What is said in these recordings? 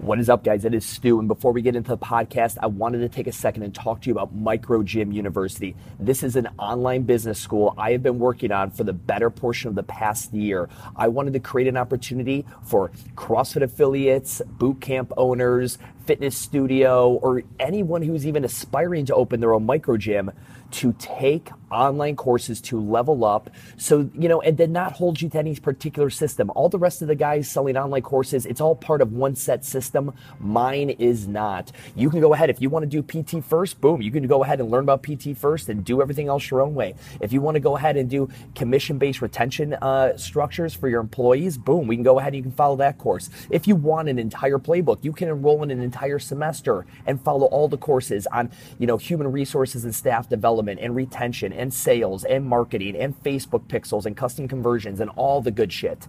What is up, guys? It is Stu. And before we get into the podcast, I wanted to take a second and talk to you about Micro Gym University. This is an online business school I have been working on for the better portion of the past year. I wanted to create an opportunity for CrossFit affiliates, boot camp owners, fitness studio, or anyone who's even aspiring to open their own micro gym to take online courses to level up. So you know and then not hold you to any particular system. All the rest of the guys selling online courses it's all part of one set system. Mine is not. You can go ahead. If you want to do pt first boom you can go ahead and learn about pt first and do everything else your own way. If you want to go ahead and do commission based retention uh, structures for your employees boom we can go ahead and you can follow that course. If you want an entire playbook you can enroll in an entire semester and follow all the courses on you know human resources and staff development and retention and sales and marketing and Facebook pixels and custom conversions and all the good shit.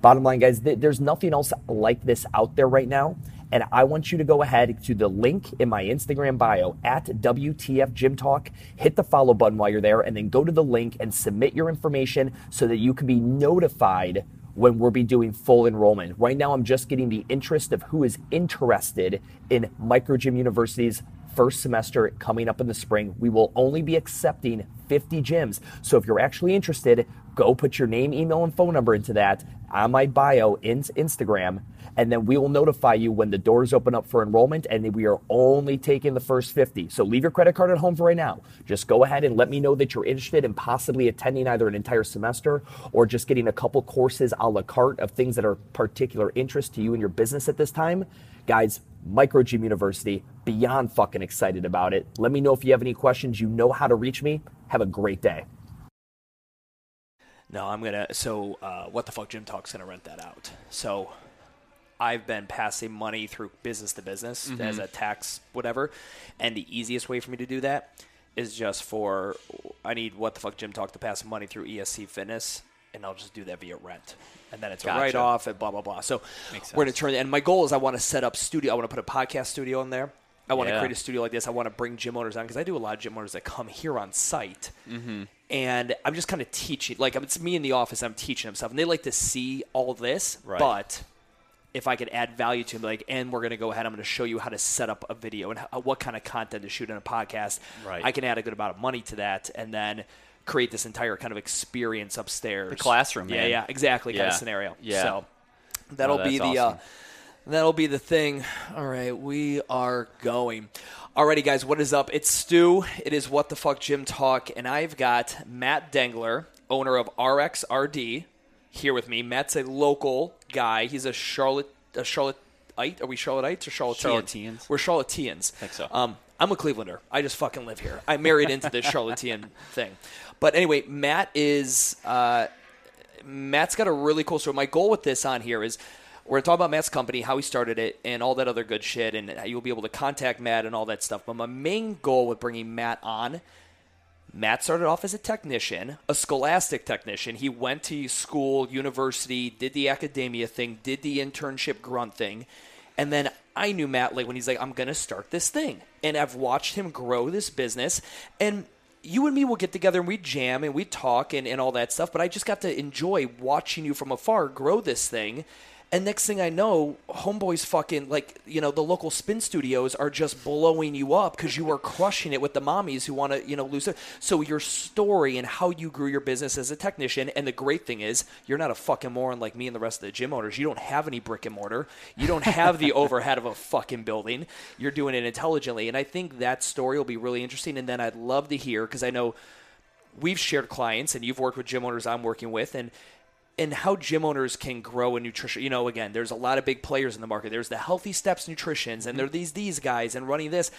Bottom line, guys, th- there's nothing else like this out there right now. And I want you to go ahead to the link in my Instagram bio at WTF Gym Talk. Hit the follow button while you're there, and then go to the link and submit your information so that you can be notified when we'll be doing full enrollment. Right now, I'm just getting the interest of who is interested in Micro Gym University's first semester coming up in the spring. We will only be accepting 50 gyms. So if you're actually interested, go put your name, email, and phone number into that on my bio in Instagram, and then we will notify you when the doors open up for enrollment. And we are only taking the first 50. So leave your credit card at home for right now. Just go ahead and let me know that you're interested in possibly attending either an entire semester or just getting a couple courses a la carte of things that are particular interest to you and your business at this time. Guys, Micro Gym University, beyond fucking excited about it. Let me know if you have any questions. You know how to reach me. Have a great day. No, I'm gonna. So, uh, what the fuck, Gym Talk's gonna rent that out. So, I've been passing money through business to business Mm-hmm. as a tax whatever, and the easiest way for me to do that is just for I need what the fuck Gym Talk to pass money through ESC Fitness, and I'll just do that via rent, and then it's Gotcha. a write off and blah blah blah. So we're gonna turn. And my goal is I want to set up studio. I want to put a podcast studio in there. I want to Yeah. create a studio like this. I want to bring gym owners on because I do a lot of gym owners that come here on site mm-hmm. and I'm just kind of teaching. Like it's me in the office. I'm teaching them stuff, and they like to see all this. Right. But if I could add value to them, like, and we're going to go ahead. I'm going to show you how to set up a video and how, what kind of content to shoot in a podcast. Right. I can add a good amount of money to that, and then create this entire kind of experience upstairs. The classroom, Yeah, man. yeah, exactly. Kind Yeah. of scenario. Yeah. So that'll Oh, be the. Uh. That'll be the thing. All right, we are going. Alrighty, guys, what is up? It's Stu. It is What the Fuck Gym Talk, and I've got Matt Dengler, owner of RXRD, here with me. Matt's a local guy. He's a Charlotte, a Charlotteite. Are we Charlotteites or Charlotteans? Charlotteans. We're Charlotteans. think so. Um, I'm a Clevelander. I just fucking live here. I married into this Charlottean thing. But anyway, Matt is uh, Matt's got a really cool story. My goal with this on here is we're going to talk about Matt's company, how he started it, and all that other good shit, and you'll be able to contact Matt and all that stuff. But my main goal with bringing Matt on, Matt started off as a technician, a scholastic technician. He went to school, university, did the academia thing, did the internship grunt thing, and then I knew Matt like when he's like, I'm gonna start this thing, and I've watched him grow this business, and you and me will get together and we jam and we talk and, and all that stuff. But I just got to enjoy watching you from afar grow this thing. And next thing I know, homeboys fucking like you know the local spin studios are just blowing you up because you are crushing it with the mommies who want to you know lose it. So your story and how you grew your business as a technician, and the great thing is you're not a fucking moron like me and the rest of the gym owners. You don't have any brick and mortar. You don't have the overhead of a fucking building. You're doing it intelligently, and I think that story will be really interesting. And then I'd love to hear because I know we've shared clients and you've worked with gym owners I'm working with and and how gym owners can grow in nutrition. You know, again, there's a lot of big players in the market. There's the Healthy Steps Nutritions and there are these these guys and running this.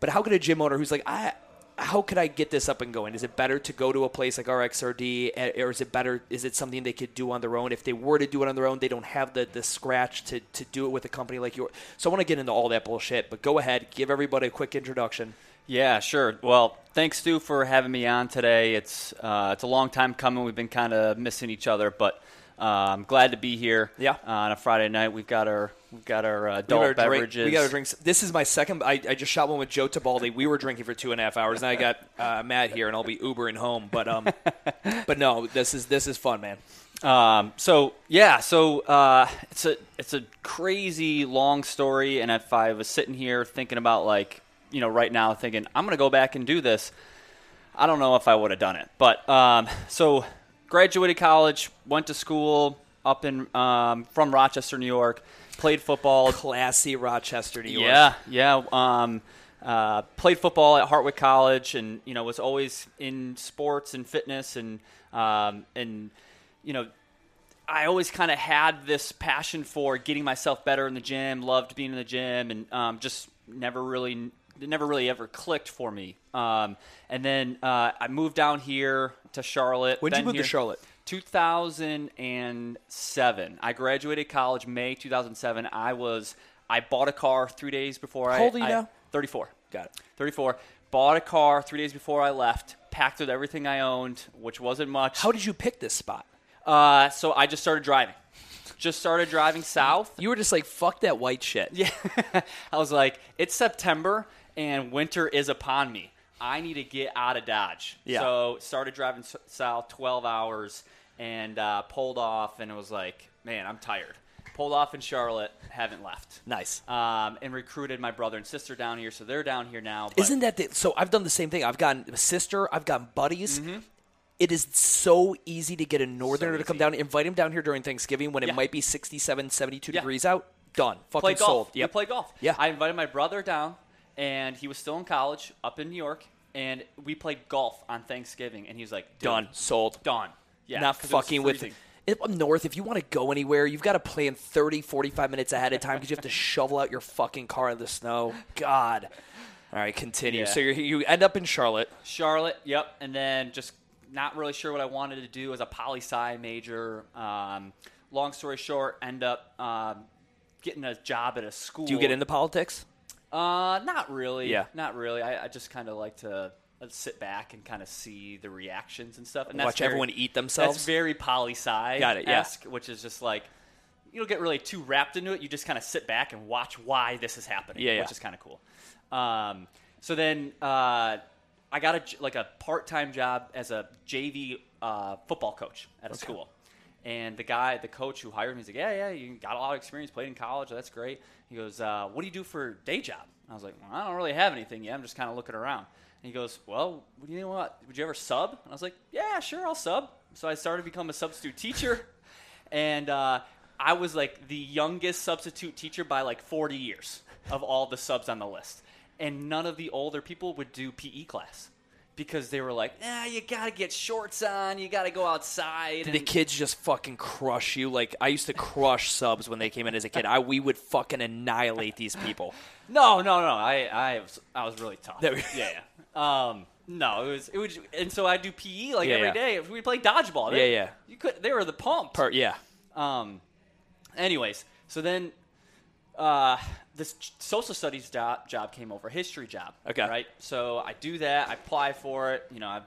But how could a gym owner who's like, I how could I get this up and going? Is it better to go to a place like RXRD, eh, or is it better? Is it something they could do on their own? If they were to do it on their own, they don't have the, the scratch to, to do it with a company like yours. So I want to get into all that bullshit. But go ahead, give everybody a quick introduction. Yeah, sure. Well, thanks, Stu, for having me on today. It's uh, it's a long time coming. We've been kind of missing each other, but uh, I'm glad to be here. Yeah. on a Friday night, we've got our we've got our uh, We adult got our drink- beverages. we got our drinks. This is my second. I, I just shot one with Joe Tabaldi. We were drinking for two and a half hours, and I got uh, Matt here, and I'll be Ubering home. But um, but no, this is this is fun, man. Um, so yeah, so uh, it's a it's a crazy long story, and if I was sitting here thinking about like you know right now thinking I'm gonna go back and do this, I don't know if I would have done it. But um, so graduated college, went to school up in um, from Rochester, New York, played football. Classy Rochester, New York. Yeah, yeah. Um, uh, played football at Hartwick College, and you know was always in sports and fitness, and um, and you know I always kind of had this passion for getting myself better in the gym. Loved being in the gym, and um, just never really never really ever clicked for me. Um, and then uh, I moved down here to Charlotte. When did you move to Charlotte? 2007. I graduated college May 2007. I was I bought a car three days before I. How old are you I- now? 34. Got it. 34. Bought a car three days before I left. Packed with everything I owned, which wasn't much. How did you pick this spot? Uh, so I just started driving. Just started driving south. You were just like, fuck that white shit. Yeah. I was like, it's September and winter is upon me. I need to get out of Dodge. Yeah. So started driving s- south 12 hours and uh, pulled off and it was like, man, I'm tired. Pulled off in Charlotte, haven't left. Nice. Um, and recruited my brother and sister down here, so they're down here now. But Isn't that the, so? I've done the same thing. I've gotten a sister. I've gotten buddies. Mm-hmm. It is so easy to get a northerner to come down. Invite him down here during Thanksgiving when it might be 67, 72 Yeah. degrees out. Done. Fucking play golf. sold. Yep. play golf. Yeah. I invited my brother down, and he was still in college up in New York, and we played golf on Thanksgiving, and he was like, Done. Sold. done. Yeah, not fucking with. It, up north, if you want to go anywhere, you've got to plan 30, 45 minutes ahead of time because you have to shovel out your fucking car in the snow. God. All right, continue. Yeah. So you you end up in Charlotte. Charlotte, yep, and then just not really sure what I wanted to do as a poli sci major. Um, long story short, end up um, getting a job at a school. Do you get into politics? Uh, not really. Yeah. not really. I, I just kind of like to uh, sit back and kind of see the reactions and stuff. And that's Watch very- everyone eat themselves? That's very poli sci. Got it, yeah. Which is just like you don't get really too wrapped into it. You just kind of sit back and watch why this is happening. Yeah, yeah. Which is kind of cool. Um, so then uh, I got a like a part time job as a JV uh, football coach at a school. And the guy, the coach who hired me, he's like, "Yeah, yeah, you got a lot of experience, played in college. That's great." He goes, uh, "What do you do for day job?" I was like, well, "I don't really have anything yet. I'm just kind of looking around." And he goes, "Well, what do you know what? Would you ever sub?" And I was like, "Yeah, sure, I'll sub." So I started to become a substitute teacher, and uh, I was like the youngest substitute teacher by like 40 years of all the subs on the list, and none of the older people would do PE class. Because they were like, ah, you gotta get shorts on, you gotta go outside. Did the kids just fucking crush you? Like I used to crush subs when they came in as a kid. I we would fucking annihilate these people. No, no, no. I, I, was, I was really tough. Yeah, yeah. Um, no, it was, it was, and so I do PE like Yeah, every yeah. day. We play dodgeball. They- Yeah, yeah. You could, they were the pump. Yeah. Um, anyways, so then, uh, this social studies job, job came over, history job. Okay. Right. So I do that. I apply for it. You know, I,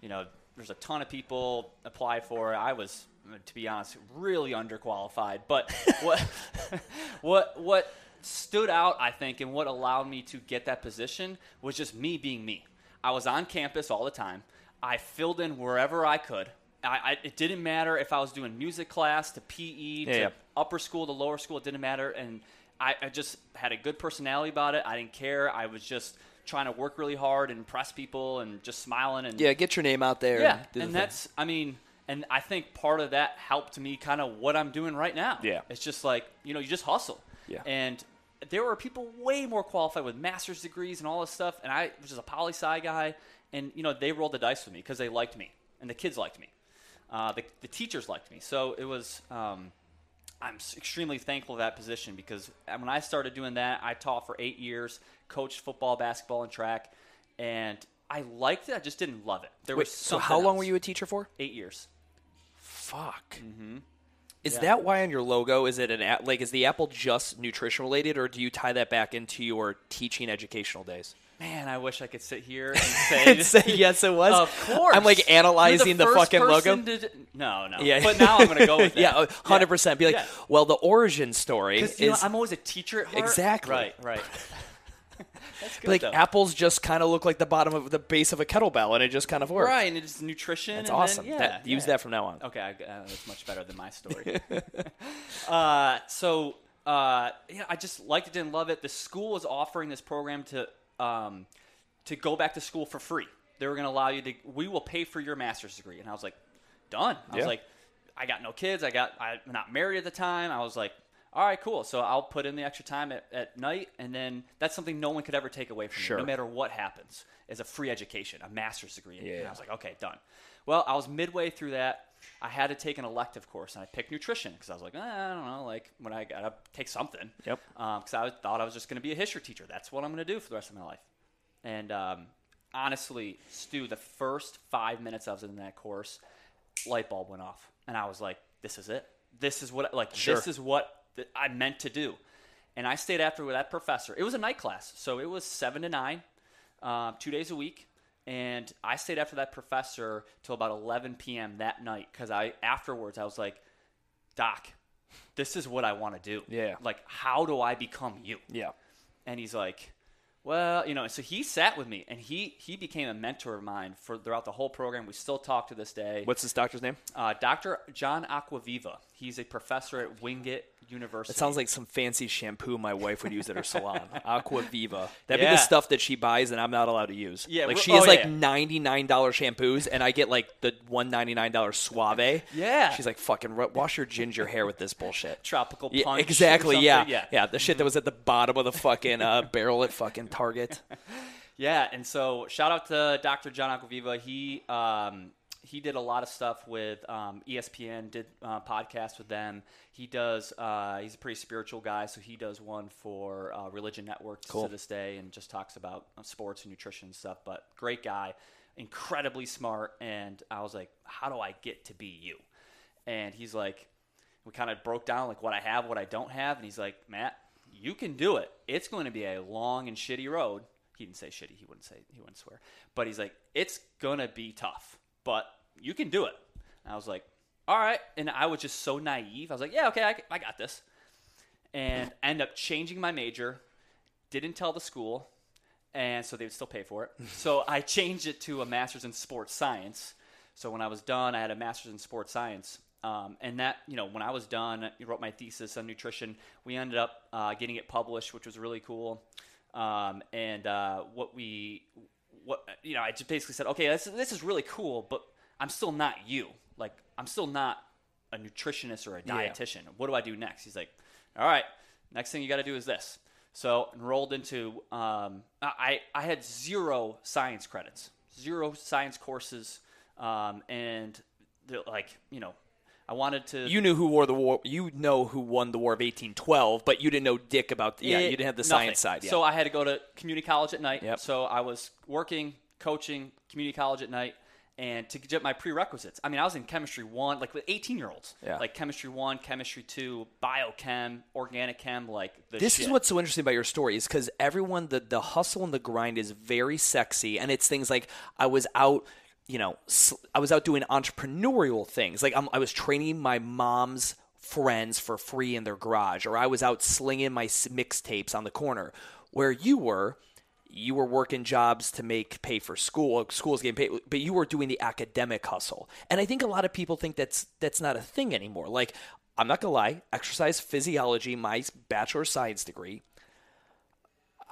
you know, there's a ton of people apply for it. I was, to be honest, really underqualified. But what, what, what stood out, I think, and what allowed me to get that position was just me being me. I was on campus all the time. I filled in wherever I could. I, I, it didn't matter if I was doing music class to PE to yeah. upper school to lower school. It didn't matter, and I, I just had a good personality about it. I didn't care. I was just trying to work really hard and impress people, and just smiling and Yeah, get your name out there. yeah. do the And thing. that's, I mean, and I think part of that helped me kind of what I'm doing right now. Yeah. it's just like you know, you just hustle. Yeah. and there were people way more qualified with master's degrees and all this stuff, and I was just a poli sci guy, and you know, they rolled the dice with me because they liked me, and the kids liked me. Uh, the, the teachers liked me. So it was, um, I'm extremely thankful for that position because when I started doing that, I taught for eight years, coached football, basketball, and track, and I liked it. I just didn't love it. There Wait, was so how long else. were you a teacher for? Eight years. Fuck. Mm-hmm. Is Yeah. that why on your logo is it an like is the apple just nutrition related or do you tie that back into your teaching educational days? Man, I wish I could sit here and say, And say, yes, it was. Of course. I'm like analyzing You're the, fucking logo. to no, no. Yeah, But now I'm going to go with that. yeah, hundred percent. Be like, Yeah. well, the origin story Because you know, is I'm always a teacher. Exactly. Right, right. That's good, like though. apples just kind of look like the bottom of the base of a kettlebell, and it just kind of works. Right, and it's nutrition. That's and then- awesome. yeah, That- use yeah. that from now on. Okay, I, uh, that's much better than my story. uh, so, uh, yeah, I just liked it, didn't love it. The school was offering this program to um, to go back to school for free. They were going to allow you to. We will pay for your master's degree, and I was like, done. I Yeah. was like, I got no kids. I got I'm not married at the time. I was like. All right, cool. So I'll put in the extra time at, at night, and then that's something no one could ever take away from Sure. you, no matter what happens, as a free education, a master's degree. And I was like, okay, done. Well, I was midway through that. I had to take an elective course, and I picked nutrition because I was like, eh, I don't know, like when I gotta take something. Yep. Because I thought I was just gonna be a history teacher. That's what I'm gonna do for the rest of my life. And um, honestly, Stu, the first five minutes I was in that course, light bulb went off, and I was like, this is it. This is what like Sure. this is what th- I meant to do. And I stayed after with that professor. It was a night class, so it was seven to nine, uh, two days a week. And I stayed after that professor till about 11 p.m. that night because I afterwards I was like, Doc, this is what I want to do. Yeah. Like, how do I become you? Yeah. And he's like, well, you know, so he sat with me and he he became a mentor of mine for throughout the whole program. We still talk to this day. What's this doctor's name? Uh, Dr. John Acquaviva. He's a professor at Wingate University. It sounds like some fancy shampoo my wife would use at her salon. Aqua Viva. That'd be the stuff that she buys and I'm not allowed to use. Yeah, Like she has oh, like yeah. ninety nine dollar shampoos and I get like the one ninety nine dollar Suave. Yeah. She's like, fucking wash your ginger hair with this bullshit. tropical Yeah, punch. or exactly. Yeah. yeah, yeah. The shit that was at the bottom of the fucking uh, barrel at fucking Target. Yeah, and so shout out to Dr. John Acquaviva. He um, he did a lot of stuff with um, ESPN, did uh, podcasts with them. He does. Uh, he's a pretty spiritual guy, so he does one for uh, Religion Network Cool. to this day, and just talks about uh, sports and nutrition and stuff. But great guy, incredibly smart, and I was like, how do I get to be you? And he's like, we kind of broke down like what I have, what I don't have, and he's like, Matt, you can do it. It's going to be a long and shitty road. He didn't say shitty. He wouldn't say. He wouldn't swear. But he's like, it's gonna be tough, but you can do it. And I was like, all right. And I was just so naive. I was like, yeah, okay, I, I got this. And end up changing my major. Didn't tell the school, and so they would still pay for it. so I changed it to a master's in sports science. So when I was done, I had a master's in sports science. Um, and that, you know, when I was done, I wrote my thesis on nutrition. We ended up uh, getting it published, which was really cool. Um, and uh, what we, what you know, I just basically said, okay, this, this is really cool, but I'm still not you. Like, I'm still not a nutritionist or a Yeah. dietitian. What do I do next? He's like, all right, next thing you got to do is this. So enrolled into, um, I, I had zero science credits, zero science courses, um, and like, you know, I wanted to. You knew who wore the war. You know who won the War of eighteen twelve, but you didn't know dick about. Yeah, It- you didn't have the nothing. science side. Yeah. So I had to go to community college at night. Yep. So I was working, coaching, community college at night, and to get my prerequisites. I mean, I was in chemistry one, like with 18 year olds. Yeah. Like chemistry one, chemistry two, biochem, organic chem, like the this shit. is what's so interesting about your story is because everyone the the hustle and the grind is very sexy and it's things like i was out you know I was out doing entrepreneurial things like I'm, i was training my mom's friends for free in their garage or i was out slinging my mixtapes on the corner where you were you were working jobs to make pay for school schools getting paid but you were doing the academic hustle and i think a lot of people think that's that's not a thing anymore like i'm not gonna lie exercise physiology my bachelor of science degree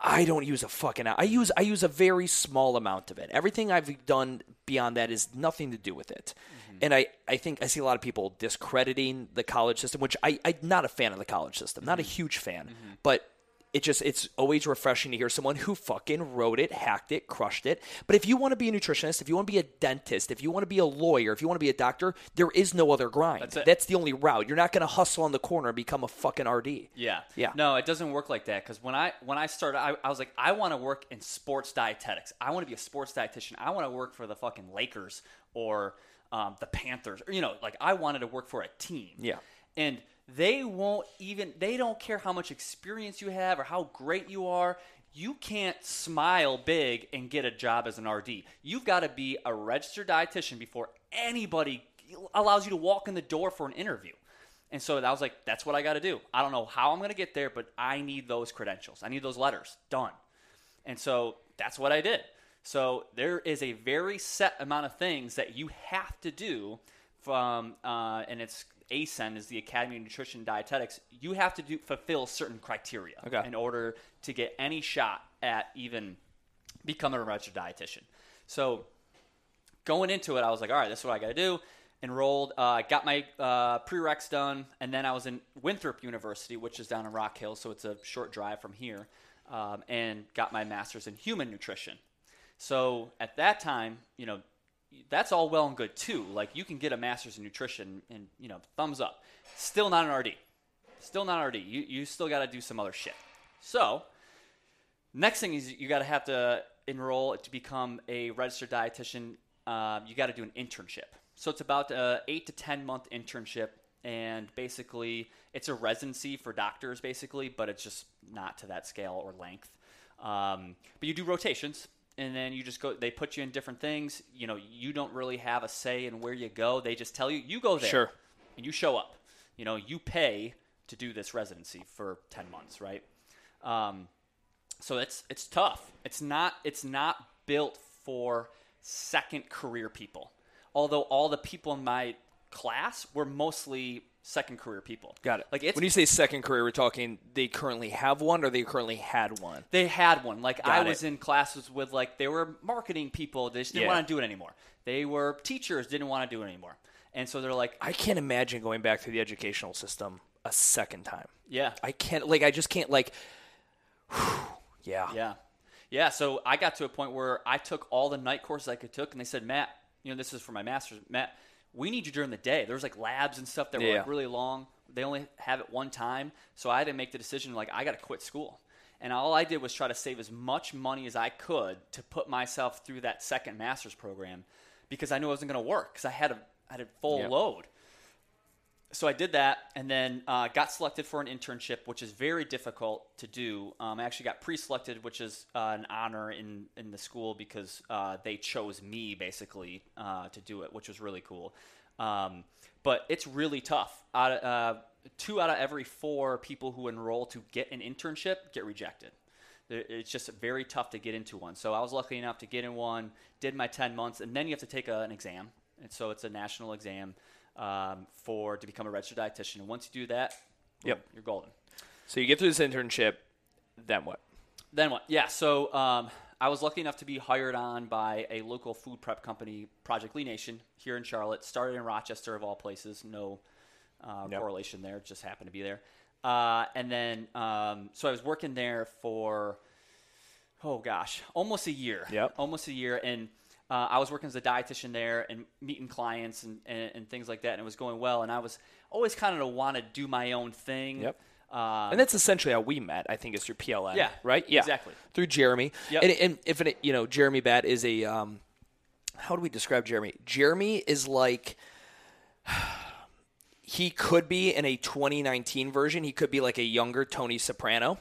I don't use a fucking. I use I use a very small amount of it. Everything I've done beyond that is nothing to do with it. Mm-hmm. And I, I think I see a lot of people discrediting the college system, which I, I'm not a fan of the college system. Not a mm-hmm. huge fan, mm-hmm. but it just it's always refreshing to hear someone who fucking wrote it, hacked it, crushed it. But if you want to be a nutritionist, if you want to be a dentist, if you want to be a lawyer, if you want to be a doctor, there is no other grind. That's. That's the only route. You're not going to hustle on the corner and become a fucking RD. Yeah. Yeah. No, it doesn't work like that. Because when I when I started, I, I was like, I want to work in sports dietetics. I want to be a sports dietitian. I want to work for the fucking Lakers or um, the Panthers. Or, you know, like I wanted to work for a team. Yeah. And they won't even. They don't care how much experience you have or how great you are. You can't smile big and get a job as an RD. You've got to be a registered dietitian before anybody allows you to walk in the door for an interview. And so I was like, that's what I got to do. I don't know how I'm going to get there, but I need those credentials. I need those letters. Done. And so that's what I did. So there is a very set amount of things that you have to do from, uh, and it's ASEN is the Academy of Nutrition and Dietetics. You have to do fulfill certain criteria Okay. in order to get any shot at even becoming a registered dietitian. So going into it, I was like, all right, this is what I got to do. Enrolled, uh, got my uh, prereqs done, and then I was in Winthrop University, which is down in Rock Hill, so it's a short drive from here, um, and got my master's in human nutrition. So at that time, you know, that's all well and good too. Like you can get a master's in nutrition, and you know, thumbs up. Still not an RD. Still not an RD. You you still got to do some other shit. So Next thing is you got to have to enroll to become a registered dietitian. Um, you got to do an internship. So it's about a eight to ten month internship, and basically it's a residency for doctors, basically, but it's just not to that scale or length. Um, but you do rotations, and then you just go. They put you in different things. You know, you don't really have a say in where you go. They just tell you you go there, Sure. and you show up. You know, you pay to do this residency for ten months, right? Um, so it's it's tough. It's not it's not built for second career people. Although all the people in my class were mostly second career people. Got it. Like it's when you say second career, we're talking they currently have one or they currently had one. they had one. Like I Got was in classes with like they were marketing people. They just didn't Yeah. want to do it anymore. They were teachers didn't want to do it anymore. And so they're like, I can't imagine going back through the educational system a second time. yeah, I can't like I just can't like yeah. Yeah. Yeah. So I got to a point where I took all the night courses I could took, and they said, Matt, you know, this is for my master's. Matt, we need you during the day. There's like labs and stuff that were Yeah. like really long. They only have it one time. So I had to make the decision like, I got to quit school. And all I did was try to save as much money as I could to put myself through that second master's program because I knew it wasn't going to work because I had a, I had a full Yeah. load so I did that, and then uh, got selected for an internship, which is very difficult to do. Um, I actually got pre-selected, which is uh, an honor in in the school because uh, they chose me basically uh, to do it, which was really cool. Um, but it's really tough. Out uh, two out of every four people who enroll to get an internship get rejected. It's just very tough to get into one. So I was lucky enough to get in one, did my 10 months, and then you have to take a, an exam. And so it's a national exam um, for to become a registered dietitian. And once you do that, boom, Yep. you're golden. So you get through this internship, then what? Then what? Yeah, so um, I was lucky enough to be hired on by a local food prep company, Project Lean Nation, here in Charlotte. Started in Rochester, of all places. No uh, correlation there, just happened to be there. Uh, and then, um, so I was working there for, oh gosh, almost a year. Yep. Almost a year. And uh, I was working as a dietitian there and meeting clients and, and, and things like that. And it was going well. And I was always kind of want to do my own thing. Yep. Um, And that's essentially how we met. I think is through PLN. Yeah, Right. Yeah. exactly. Through Jeremy. Yep. And, and if it, you know, Jeremy Bat is a. Um, how do we describe Jeremy? Jeremy is like. He could be in a 2019 version. He could be like a younger Tony Soprano.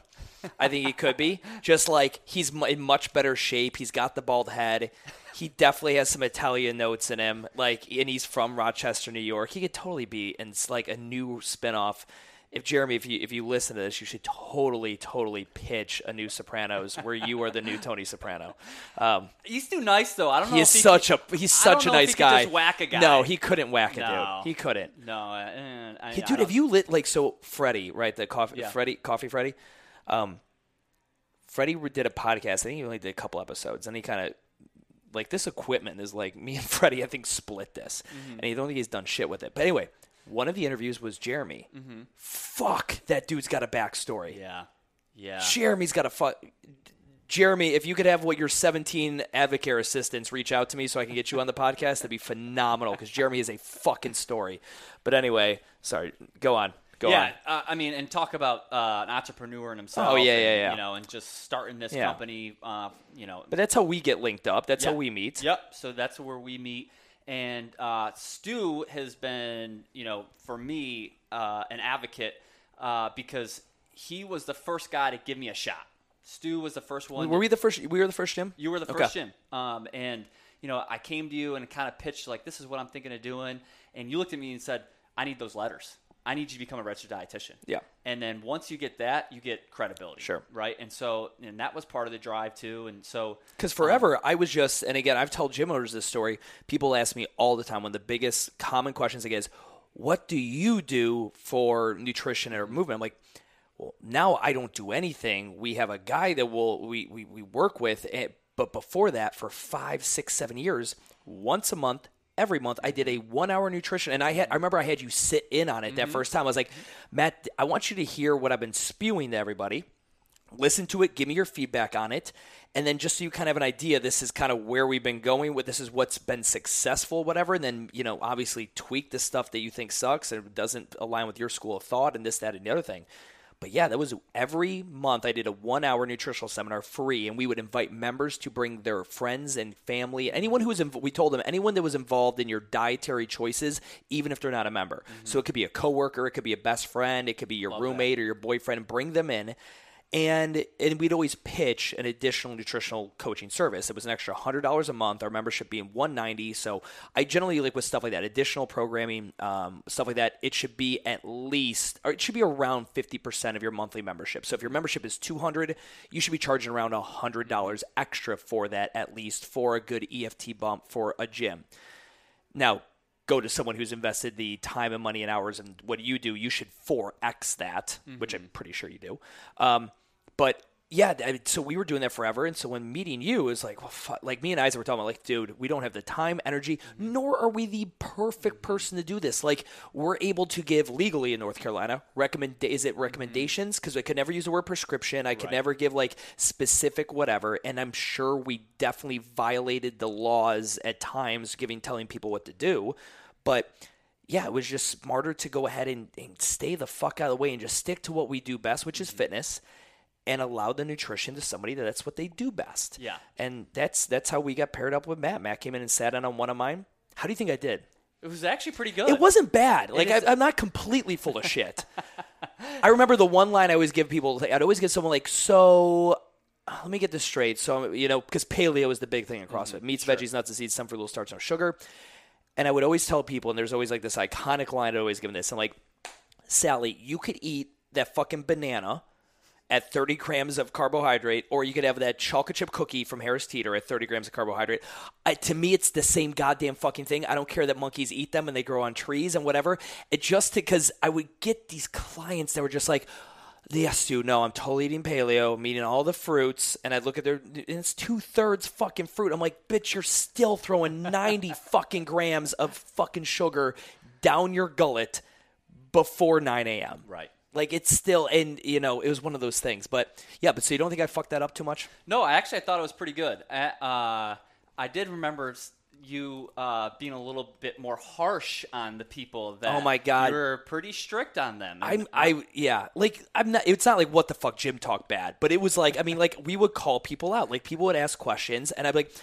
I think he could be. Just like he's in much better shape. He's got the bald head. He definitely has some Italian notes in him. Like, and he's from Rochester, New York. He could totally be and s- like a new spinoff. If Jeremy, if you if you listen to this, you should totally, totally pitch a new Sopranos where you are the new Tony Soprano. Um, He's too nice though. I don't know. he if is he such could- a he's such a if nice guy. whack a guy. No, he couldn't whack a No. dude. He couldn't. No, uh, I, Hey, dude, have you lit like so? Freddie, right? The coffee, Yeah. Freddie, Coffee Freddie. Um, Freddie did a podcast. I think he only did a couple episodes, and he kind of like this equipment is like me and Freddie. I think split this, Mm-hmm. and he don't think he's done shit with it. But anyway, one of the interviews was Jeremy. Mm-hmm. Fuck, that dude's got a backstory. Yeah, yeah. Jeremy's got a fuck. Jeremy, if you could have what your 17 Advocare assistants reach out to me so I can get you on the podcast, that'd be phenomenal because Jeremy is a fucking story. But anyway, sorry, go on. Go yeah, uh, I mean, and talk about uh, an entrepreneur in himself. Oh, yeah, and, yeah, yeah. You know, and just starting this Yeah. company. Uh, you know, But that's how we get linked up. That's Yeah. how we meet. Yep. So that's where we meet. And uh, Stu has been, you know, for me, uh, an advocate uh, because he was the first guy to give me a shot. Stu was the first one. Were we the first? We were the first gym. You were the first gym. Um, and, you know, I came to you and kind of pitched, like, this is what I'm thinking of doing. And you looked at me and said, I need those letters. I need you to become a registered dietitian. Yeah. And then once you get that, you get credibility. Sure. Right. And so, and that was part of the drive too. And so, Because forever, I was just, and again, I've told gym owners this story. People ask me all the time. One of the biggest common questions I get is, "What do you do for nutrition or movement?" I'm like, "Well, now I don't do anything. We have a guy that will we we, we work with, eh, but before that, for five, six, seven years, once a month." Every month, I did a one-hour nutrition, and I had. I mm-hmm. remember I had you sit in on it that mm-hmm. first time. I was like, "Matt, I want you to hear what I've been spewing to everybody listen to it, give me your feedback on it, and then just so you kind of have an idea, this is kind of where we've been going with this is what's been successful, whatever, and then you know obviously tweak the stuff that you think sucks and doesn't align with your school of thought and this, that, and the other thing. But yeah, that was every month I did a one hour nutritional seminar free, and we would invite members to bring their friends and family. Anyone who was, inv- we told them, anyone that was involved in your dietary choices, even if they're not a member. Mm-hmm. So it could be a coworker, it could be a best friend, it could be your roommate or your boyfriend, bring them in and and we'd always pitch an additional nutritional coaching service. It was an extra hundred dollars a month. Our membership being one ninety. So I generally like with stuff like that, additional programming, um, stuff like that. It should be at least, or it should be around fifty percent of your monthly membership. So if your membership is two hundred, you should be charging around hundred dollars extra for that at least for a good EFT bump for a gym. Now, go to someone who's invested the time and money and hours and what you do, you should 4x that, which I'm pretty sure you do. Um, but yeah, I mean, so we were doing that forever. And so when meeting you is like, well, fu- like me and Isaac were talking about, like, dude, we don't have the time, energy, mm-hmm. nor are we the perfect person to do this. Like, we're able to give legally in North Carolina recommend. Is it mm-hmm. recommendations? Because I could never use the word prescription. I could never give like specific whatever. And I'm sure we definitely violated the laws at times, giving telling people what to do. But yeah, it was just smarter to go ahead and, and stay the fuck out of the way and just stick to what we do best, which is mm-hmm. fitness, and allow the nutrition to somebody that that's what they do best. Yeah. and that's that's how we got paired up with Matt. Matt came in and sat in on one of mine. How do you think I did? it was actually pretty good. It wasn't bad. Like I, I'm not completely full of shit. I remember the one line I always give people. I'd always get someone like, "So, uh, let me get this straight." So you know, because paleo is the big thing in CrossFit: meats, veggies, nuts, and seeds, some fruit, little starch, no sugar. And I would always tell people, and there's always like this iconic line I'd always give them this. I'm like, Sally, you could eat that fucking banana at 30 grams of carbohydrate, or you could have that chocolate chip cookie from Harris Teeter at 30 grams of carbohydrate. I, to me, it's the same goddamn fucking thing. I don't care that monkeys eat them and they grow on trees and whatever. It just because I would get these clients that were just like, Yes, dude. No, I'm totally eating paleo. I'm eating all the fruits, and I'd look at their. And it's two thirds fucking fruit. I'm like, bitch, you're still throwing 90 fucking grams of fucking sugar down your gullet before 9 a.m. Right. Like it's still, and you know, it was one of those things. But yeah, but so you don't think I fucked that up too much? No, I actually I thought it was pretty good. Uh, I did remember you uh, being a little bit more harsh on the people that. Oh my God. you were pretty strict on them. I'm, I, yeah, like I'm not. It's not like what the fuck Gym talk bad, but it was like, I mean, like we would call people out. Like people would ask questions, and I'd be like,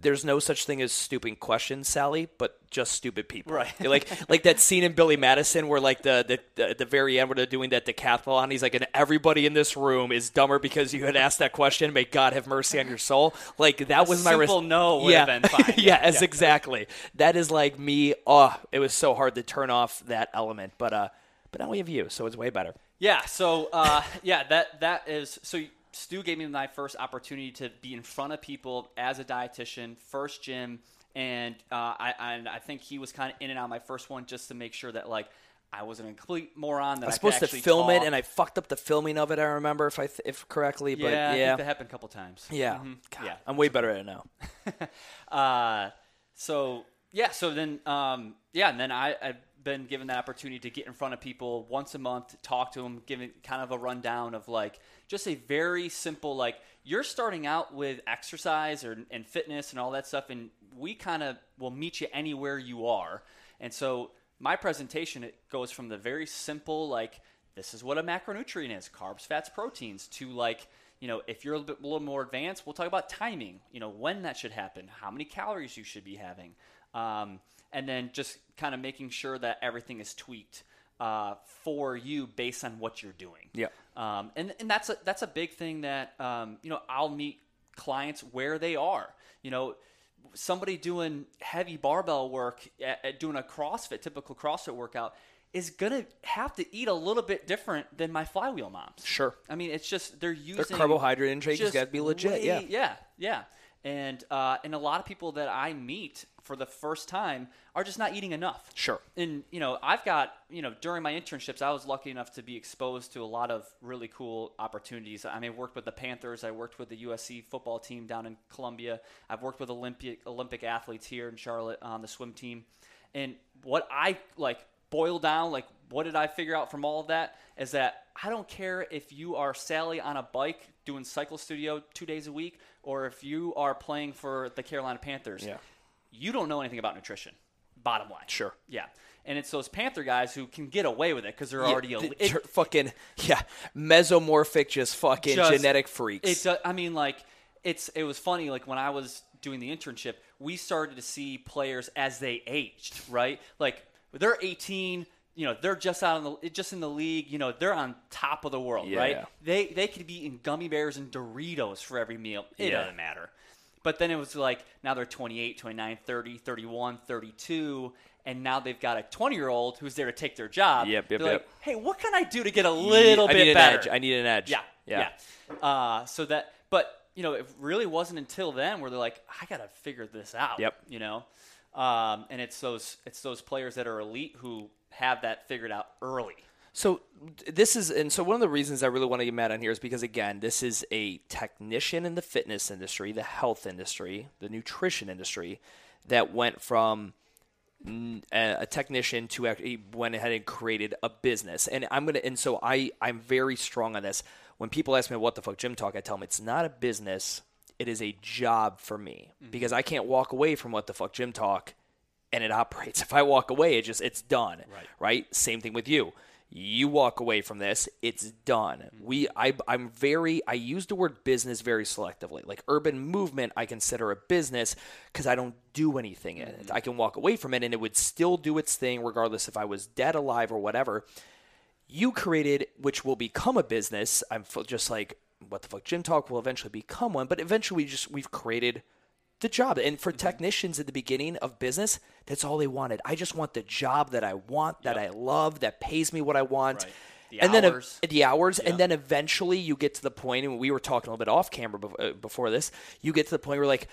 "There's no such thing as stupid questions, Sally, but just stupid people." Right. like, like that scene in Billy Madison where like the the, the at the very end where they're doing that decathlon. He's like, "And everybody in this room is dumber because you had asked that question. May God have mercy on your soul." Like that was my simple no would yeah. have been fine. yeah, exactly. That is like me. Oh, it was so hard to turn off that element, but uh, but now we have you, so it's way better. Yeah. So uh, yeah, that that is so. Stu gave me my first opportunity to be in front of people as a dietitian, first gym, and uh, I and I think he was kind of in and out of my first one just to make sure that like I wasn't a complete moron. That I was supposed to film it, and I fucked up the filming of it. I remember if I th- if correctly, but yeah, yeah, that happened a couple times. yeah, Mhm. God, yeah. I'm way better at it now. Uh, so yeah, so then um, yeah, and then I, I've been given that opportunity to get in front of people once a month, talk to them, giving kind of a rundown of like just a very simple like you're starting out with exercise or and fitness and all that stuff, and we kind of will meet you anywhere you are, and so my presentation it goes from the very simple like this is what a macronutrient is carbs fats proteins to like you know if you're a little bit a little more advanced we'll talk about timing you know when that should happen how many calories you should be having um, and then just kind of making sure that everything is tweaked uh, for you based on what you're doing Yeah. Um, and, and that's a that's a big thing that um, you know I'll meet clients where they are you know somebody doing heavy barbell work at, at doing a CrossFit, typical CrossFit workout, is gonna have to eat a little bit different than my flywheel moms. Sure. I mean, it's just they're using their carbohydrate intake has gotta be legit, way- yeah. yeah, yeah. And uh, and a lot of people that I meet for the first time are just not eating enough. Sure. And you know, I've got you know during my internships, I was lucky enough to be exposed to a lot of really cool opportunities. I mean, I worked with the Panthers. I worked with the USC football team down in Columbia. I've worked with Olympic Olympic athletes here in Charlotte on the swim team. And what I like boil down, like what did I figure out from all of that is that I don't care if you are Sally on a bike doing cycle studio two days a week, or if you are playing for the Carolina Panthers. Yeah. You don't know anything about nutrition. Bottom line. Sure. Yeah. And it's those Panther guys who can get away with it because they're Yeah, already the- elite. tr- fucking yeah, mesomorphic, just fucking just- genetic freaks. I mean, like, it's it was funny. Like when I was doing the internship, we started to see players as they aged. Right, like they're 18. You know, they're just out in the just in the league. You know, they're on top of the world. Yeah. Right, they they could be eating gummy bears and Doritos for every meal. It Yeah. doesn't matter. But then it was like now they're 28, 29, 30, 31, 32. And now they've got a 20 year old who's there to take their job. Yep, yep, They're yep. like, hey, what can I do to get a little I bit need an better? edge. I need an edge. Yeah, yeah. yeah. Uh, so that, but you know, it really wasn't until then where they're like, I gotta figure this out. Yep. You know, um, and it's those it's those players that are elite who have that figured out early. So this is, and so one of the reasons I really want to get Matt on here is because again, this is a technician in the fitness industry, the health industry, the nutrition industry, that went from a technician to actually went ahead and created a business. And I'm gonna, and so I, I'm very strong on this. When people ask me what the fuck gym talk, I tell them it's not a business. It is a job for me mm-hmm. because I can't walk away from what the fuck gym talk and it operates. If I walk away, it just it's done. Right. Right. Same thing with you. You walk away from this, it's done. Mm-hmm. We, I, I'm very. I use the word business very selectively. Like urban movement, I consider a business because I don't do anything in it. Mm-hmm. I can walk away from it, and it would still do its thing, regardless if I was dead, alive, or whatever. You created, which will become a business. I'm f- just like what the fuck. Gym Talk will eventually become one, but eventually, we just we've created the job. And Mm-hmm. for technicians at the beginning of business, that's all they wanted. I just want the job that I want, that I love, that pays me what I want. Right. The and then uh, the hours, and then eventually you get to the point, and we were talking a little bit off camera bef- uh, before this. You get to the point where like,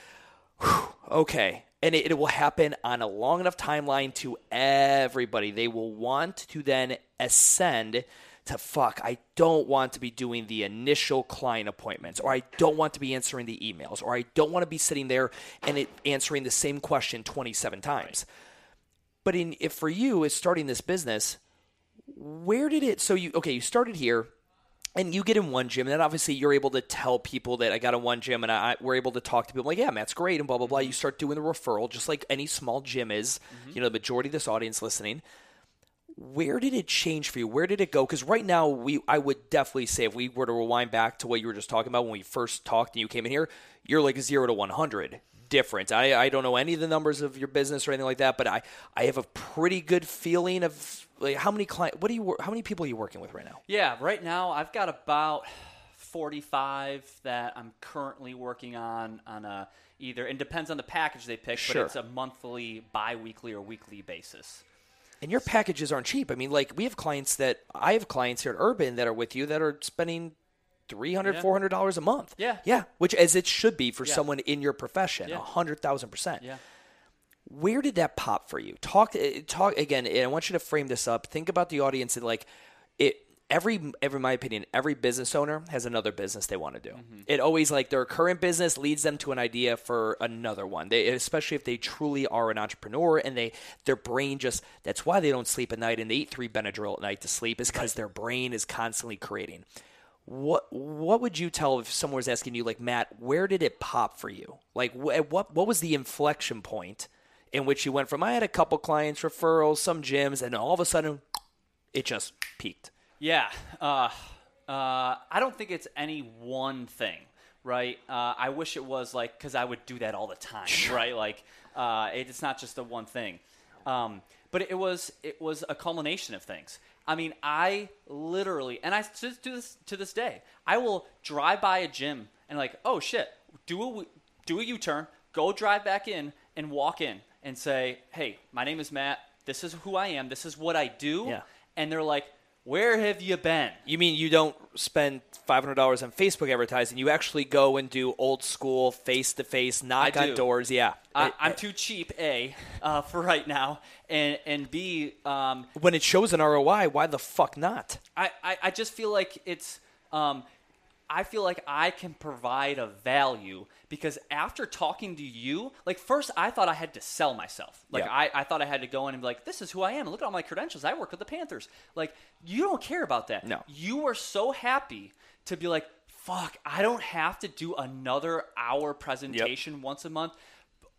okay, and it, it will happen on a long enough timeline to everybody. They will want to then ascend to fuck. I don't want to be doing the initial client appointments, or I don't want to be answering the emails, or I don't want to be sitting there and it, answering the same question 27 times. But in if for you is starting this business, where did it? So you okay? You started here, and you get in one gym, and then obviously you're able to tell people that I got in one gym, and I, we're able to talk to people like, yeah, Matt's great, and blah blah blah. Mm-hmm. You start doing the referral, just like any small gym is. Mm-hmm. You know, the majority of this audience listening. Where did it change for you? Where did it go? Because right now, we I would definitely say if we were to rewind back to what you were just talking about when we first talked and you came in here, you're like zero to one hundred different. I, I don't know any of the numbers of your business or anything like that, but I, I have a pretty good feeling of like how many client what do you how many people are you working with right now? Yeah, right now I've got about 45 that I'm currently working on on a either it depends on the package they pick, Sure. but it's a monthly, bi-weekly or weekly basis. And your packages aren't cheap. I mean, like we have clients that I have clients here at Urban that are with you that are spending 300 Yeah. 400 dollars a month. Yeah. Yeah, which as it should be for Yeah. someone in your profession, a Yeah. 100,000%. Yeah. Where did that pop for you? Talk eh, talk again, and I want you to frame this up. Think about the audience and like it every every my opinion, every business owner has another business they want to do. Mm-hmm. It always like their current business leads them to an idea for another one. They especially if they truly are an entrepreneur and they their brain just that's why they don't sleep at night and they eat three Benadryl at night to sleep is because their brain is constantly creating. What what would you tell if someone was asking you like Matt, where did it pop for you? Like wh- what what was the inflection point in which you went from I had a couple clients, referrals, some gyms, and all of a sudden it just peaked. Yeah. Uh, uh, I don't think it's any one thing, right? Uh, I wish it was like, because I would do that all the time, right? Like, uh, it's not just the one thing. Um, but it was it was a culmination of things. I mean, I literally, and I still do this to this day. I will drive by a gym and like, oh shit, do a do a U turn, go drive back in, and walk in and say, hey, my name is Matt. this is who I am, this is what I do, Yeah. and they're like, where have you been? You mean you don't spend five hundred dollars on Facebook advertising? You actually go and do old school, face to face, knock on doors. Yeah, I, I'm too cheap, a, uh, for right now, and and b, um, when it shows an ROI, why the fuck not? I, I, I just feel like it's um, I feel like I can provide a value because after talking to you, like first I thought I had to sell myself. Like Yeah. I, I thought I had to go in and be like, this is who I am. Look at all my credentials. I work with the Panthers. Like you don't care about that. No. You are so happy to be like, fuck, I don't have to do another hour presentation once a month.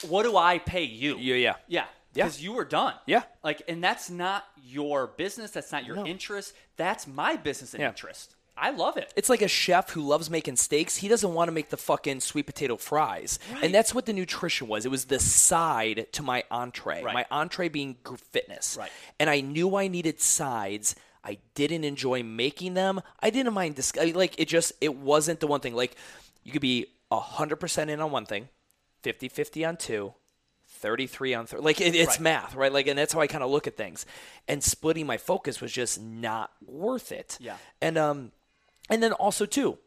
What do I pay you? Yeah, yeah. Yeah. Yeah. Because you were done. Yeah. Like, and that's not your business. That's not your No. interest. That's my business and Yeah. interest. I love it. It's like a chef who loves making steaks. He doesn't want to make the fucking sweet potato fries. Right. And that's what the nutrition was. It was the side to my entree. Right. My entree being fitness. Right. And I knew I needed sides. I didn't enjoy making them. I didn't mind I- like it just it wasn't the one thing. Like you could be 100% in on one thing, 50-50 on two, 33 on three. Like it, it's Right. math, right? Like and that's how I kind of look at things. And splitting my focus was just not worth it. Yeah. And um and then also too,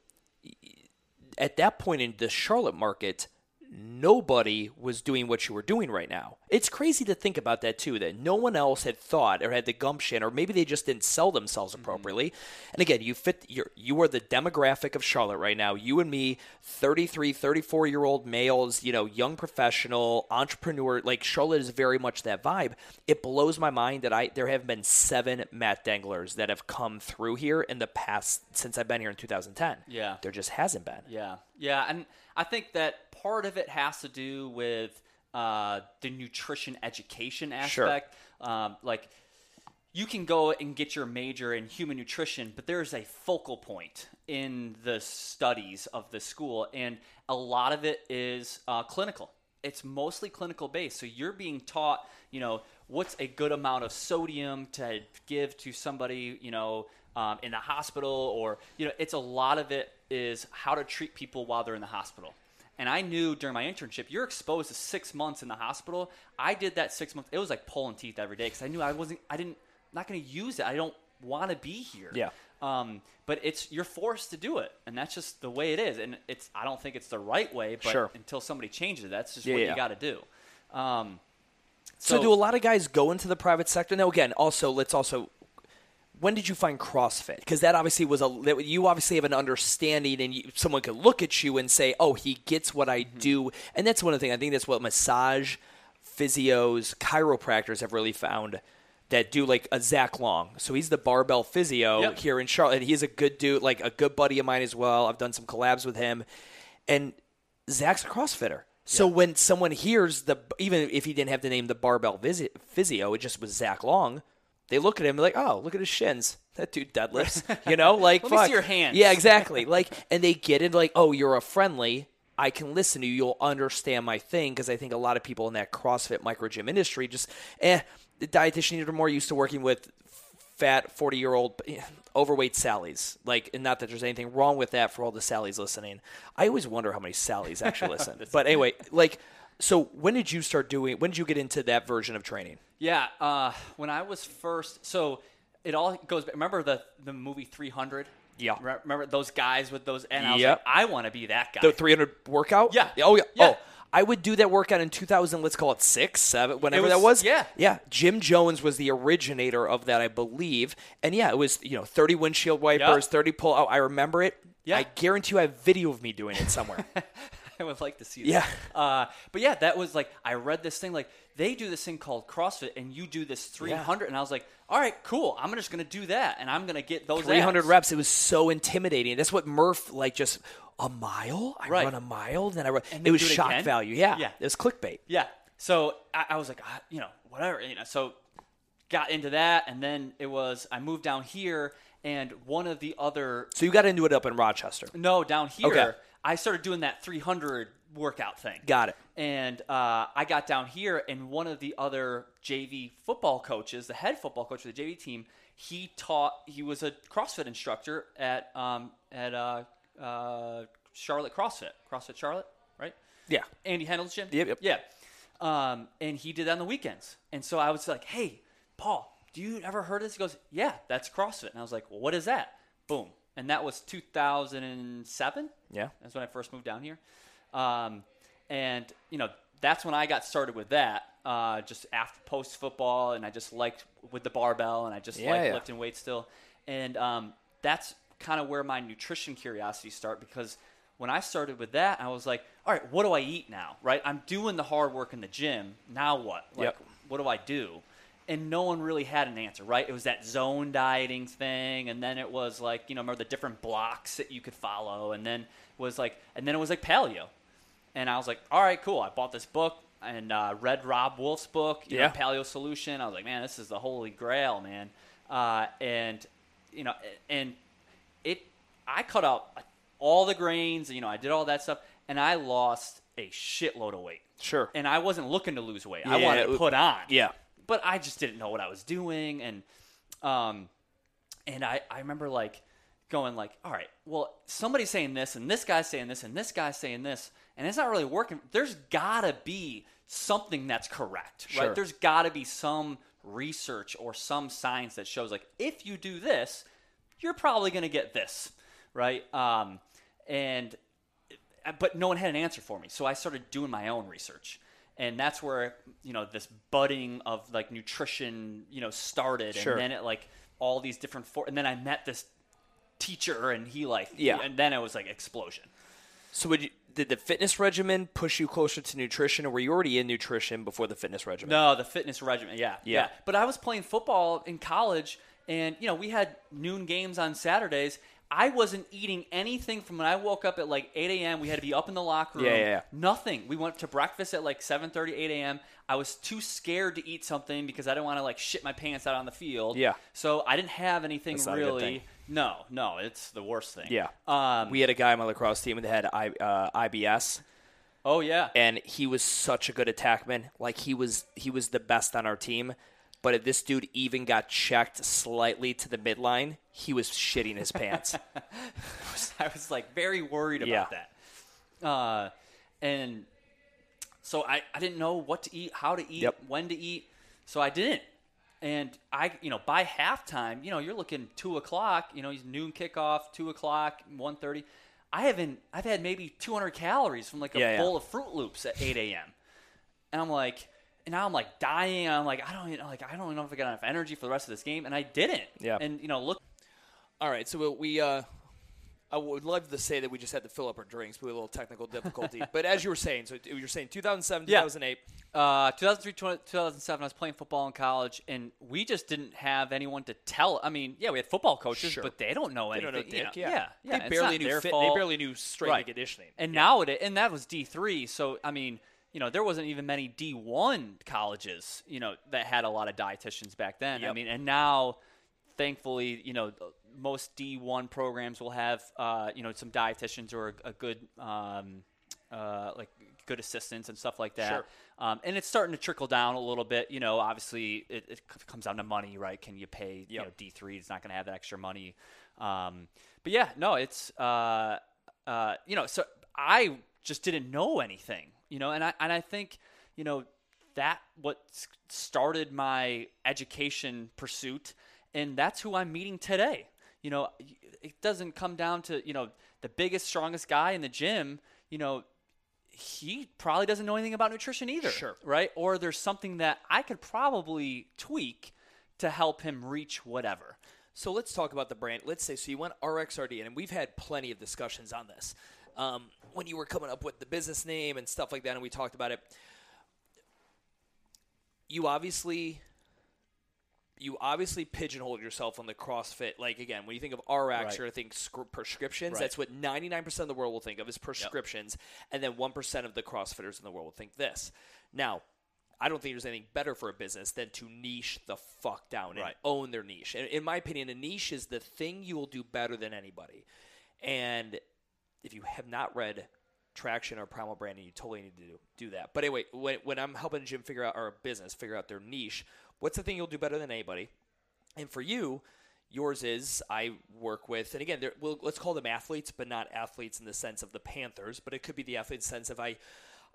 at that point in the Charlotte market, nobody was doing what you were doing right now. It's crazy to think about that too, that no one else had thought or had the gumption, or maybe they just didn't sell themselves mm-hmm. appropriately. And again, you fit you're, you are the demographic of Charlotte right now. You and me, 33, 34 year old males, you know, young professional, entrepreneur, like Charlotte is very much that vibe. It blows my mind that I there have been seven Matt Danglers that have come through here in the past since I've been here in 2010. Yeah. There just hasn't been. Yeah, yeah, and I think that part of it has to do with uh, the nutrition education Sure. aspect. Um, like, you can go and get your major in human nutrition, but there's a focal point in the studies of the school, and a lot of it is uh, clinical. It's mostly clinical based. So you're being taught, you know, what's a good amount of sodium to give to somebody, you know, um, in the hospital, or you know, it's a lot of it is how to treat people while they're in the hospital. And I knew during my internship, you're exposed to six months in the hospital. I did that six months. It was like pulling teeth every day because I knew I wasn't. I didn't. Not going to use it. I don't want to be here. Yeah. Um, but it's you're forced to do it, and that's just the way it is. And it's I don't think it's the right way, but Sure. until somebody changes it, that's just Yeah, what yeah. you got to do. Um, So, do a lot of guys go into the private sector? Now, again, also let's also. When did you find CrossFit? Because that obviously was a that you obviously have an understanding, and you, someone could look at you and say, "Oh, he gets what I mm-hmm. do," and that's one of the things I think that's what massage physios, chiropractors have really found that do like a Zach Long. So he's the barbell physio Yep. here in Charlotte. He's a good dude, like a good buddy of mine as well. I've done some collabs with him, and Zach's a CrossFitter. So when someone hears the, even if he didn't have the name the barbell visit, physio, it just was Zach Long. They look at him like, oh, look at his shins. That dude deadlifts. You know, like Let me see your hands. Yeah, exactly. Like, and they get it. Like, oh, you're a friendly. I can listen to you. You'll understand my thing because I think a lot of people in that CrossFit micro gym industry just, eh, the dietitians are more used to working with fat 40 year old overweight Sallys. Like, and not that there's anything wrong with that for all the Sallys listening. I always wonder how many Sallys actually listen. but anyway, like, so when did you start doing, when did you get into that version of training? Yeah, uh, when I was first, so it all goes. back- Remember the the movie 300? Yeah. Re- Remember those guys with those? And I was Yep. like, I want to be that guy. The 300 workout? Yeah. Oh, yeah. Yeah. Oh, I would do that workout in 2000, let's call it six, seven, whenever was- that was. yeah. Yeah. Gym Jones was the originator of that, I believe. And yeah, it was, you know, 30 windshield wipers, 30 pull out. I remember it. Yeah. I guarantee you I have video of me doing it somewhere. I would like to see Yeah. Uh, but yeah, that was like I read this thing like they do this thing called CrossFit, and you do this 300, and I was like, all right, cool. I'm just gonna do that, and I'm gonna get those 300 abs. reps. It was so intimidating. That's what Murph, like, just a mile? I Right. run a mile? Then I run. It was it shock again? value. Yeah. Yeah. It was clickbait. Yeah. So I, I was like, ah, you know, whatever, you know. So got into that, and then it was I moved down here, and one of the other So you got into it up in Rochester. no down here, Okay. I started doing that 300 workout thing. Got it. And uh, I got down here, and one of the other JV football coaches, the head football coach of the JV team, he taught. He was a CrossFit instructor at um, at uh, uh, Charlotte CrossFit, CrossFit Charlotte, right? Yeah. Andy Hendel's gym. Yep, yep. Yeah. Um, and he did that on the weekends. And so I was like, hey, Paul, do you ever heard of this? He goes, yeah, that's CrossFit. And I was like, well, what is that? Boom. And that was 2007. Yeah. That's when I first moved down here. Um, and, you know, that's when I got started with that. Uh, just after post football, and I just liked with the barbell, and I just Yeah, liked yeah. lifting weights still. And um, that's kind of where my nutrition curiosity start because when I started with that, I was like, all right, what do I eat now? Right? I'm doing the hard work in the gym. Now what? Like, Yep. what do I do? And no one really had an answer, right? It was that zone dieting thing, and then it was like, you know, remember the different blocks that you could follow, and then was like, and then it was like paleo, and I was like, all right, cool. I bought this book and uh, read Robb Wolf's book, you Yeah. know, Paleo Solution. I was like, man, this is the holy grail, man. Uh, and you know, and it, I cut out all the grains. You know, I did all that stuff, and I lost a shitload of weight. Sure. And I wasn't looking to lose weight. I wanted to put on. Yeah. But I just didn't know what I was doing, and um, and I I remember like going like, all right, well, somebody's saying this, and this guy's saying this, and this guy's saying this, and it's not really working. There's gotta be something that's correct, Sure. right? There's gotta be some research or some science that shows like if you do this, you're probably gonna get this, right? Um, and but no one had an answer for me. So I started doing my own research. And that's where, you know, this budding of like nutrition, you know, started. Sure. And then it like all these different, for- and then I met this teacher and he like, Yeah. And then it was like explosion. So would you, did the fitness regimen push you closer to nutrition, or were you already in nutrition before the fitness regimen? No, the fitness regimen. Yeah, Yeah. But I was playing football in college, and you know we had noon games on Saturdays. I wasn't eating anything from when I woke up at like 8 a.m. We had to be up in the locker room. Yeah, yeah, yeah. Nothing. We went to breakfast at like 7:30, 8 a.m. I was too scared to eat something because I didn't want to like shit my pants out on the field. Yeah. So I didn't have anything That's not a good really. thing. No, no, it's the worst thing. Yeah. Um. we had a guy on my lacrosse team that had I, uh, IBS, oh yeah. and he was such a good attackman. Like he was, he was the best on our team. But if this dude even got checked slightly to the midline, he was shitting his pants. I was like very worried Yeah. about that. Uh, and so I, I didn't know what to eat, how to eat, Yep. when to eat. So I didn't. And I, you know, by halftime, you know, you're looking two o'clock. You know, he's noon kickoff, two o'clock, one thirty. I haven't. I've had maybe 200 calories from like a Yeah, yeah. bowl of Froot Loops at 8 a.m. And I'm like, now I'm like dying. I'm like, I don't even like, I don't even know if I got enough energy for the rest of this game, and I didn't. Yeah. And you know, look, All right, so we uh, I would love to say that we just had to fill up our drinks, but we had a little technical difficulty. but as you were saying, so you were saying 2007, Yeah. 2008. Uh, 2003, 2007, I was playing football in college, and we just didn't have anyone to tell. I mean, yeah, we had football coaches, Sure. but they don't know They anything. don't know you know. yeah. yeah, yeah. They barely knew fit. They barely knew strength Right. and conditioning. And now it, and that was D three. So I mean, you know, there wasn't even many D one colleges, you know, that had a lot of dietitians back then. I mean, and now, thankfully, you know, most D one programs will have, uh, you know, some dietitians or a, a good, um, uh, like good assistants and stuff like that. Sure. Um, and it's starting to trickle down a little bit. You know, obviously it, it comes down to money, right? Can you pay? You know, D three is not going to have that extra money. Um, but yeah, no, it's uh, uh, you know, so I just didn't know anything, you know, and I and I think you know that what started my education pursuit, and that's who I'm meeting today. You know, it doesn't come down to you know the biggest, strongest guy in the gym. You know, he probably doesn't know anything about nutrition either. Sure. Right? Or there's something that I could probably tweak to help him reach whatever. So let's talk about the brand. Let's say so you went RXRD, and we've had plenty of discussions on this. Um, when you were coming up with the business name and stuff like that, and we talked about it. You obviously, you obviously pigeonholed yourself on the CrossFit. Like again, when you think of RX, Right. you're think sc- prescriptions. Right. That's what 99% of the world will think of as prescriptions, and then 1% of the CrossFitters in the world will think this. Now, I don't think there's anything better for a business than to niche the fuck down and Right. own their niche. And in my opinion, a niche is the thing you will do better than anybody. And if you have not read Traction or Primal Branding, you totally need to do, do that. But anyway, when, when I'm helping a gym figure out a business figure out their niche, what's the thing you'll do better than anybody? And for you, yours is I work with, and again, we'll, let's call them athletes, but not athletes in the sense of the Panthers, but it could be the athlete sense of I,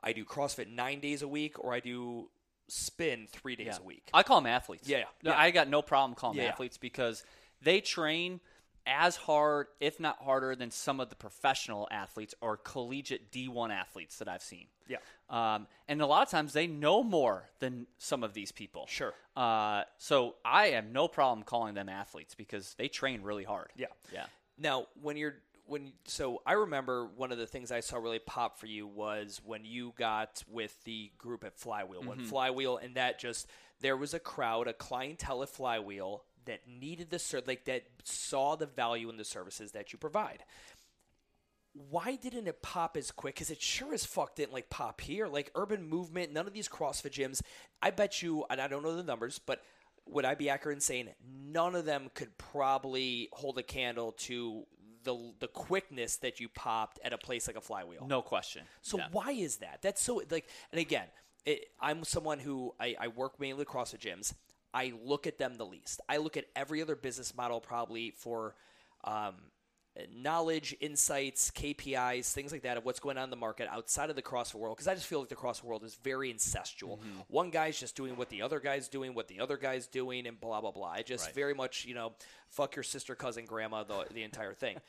I do CrossFit nine days a week, or I do spin three days Yeah. a week. I call them athletes. Yeah, No, yeah. I got no problem calling them Yeah. athletes because they train as hard, if not harder, than some of the professional athletes or collegiate D1 athletes that I've seen. Yeah. Um, and a lot of times they know more than some of these people. Sure. Uh, so I have no problem calling them athletes because they train really hard. Yeah. Yeah. Now, when you're when so I remember one of the things I saw really pop for you was when you got with the group at Flywheel. When Flywheel and that just there was a crowd, a clientele at Flywheel that needed the ser- like that saw the value in the services that you provide. Why didn't it pop as quick? Because it sure as fuck didn't like pop here. Like urban movement, none of these CrossFit gyms. I bet you, and I don't know the numbers, but would I be accurate in saying none of them could probably hold a candle to the the quickness that you popped at a place like a flywheel? No question. So Yeah. why is that? That's so like, and again, it, I'm someone who I, I work mainly across the gyms. I look at them the least. I look at every other business model probably for um, knowledge, insights, KPIs, things like that of what's going on in the market outside of the CrossFit world. Because I just feel like the CrossFit world is very incestual. Mm-hmm. One guy's just doing what the other guy's doing, what the other guy's doing, and blah blah blah. I just Right. very much you know, fuck your sister, cousin, grandma, the the entire thing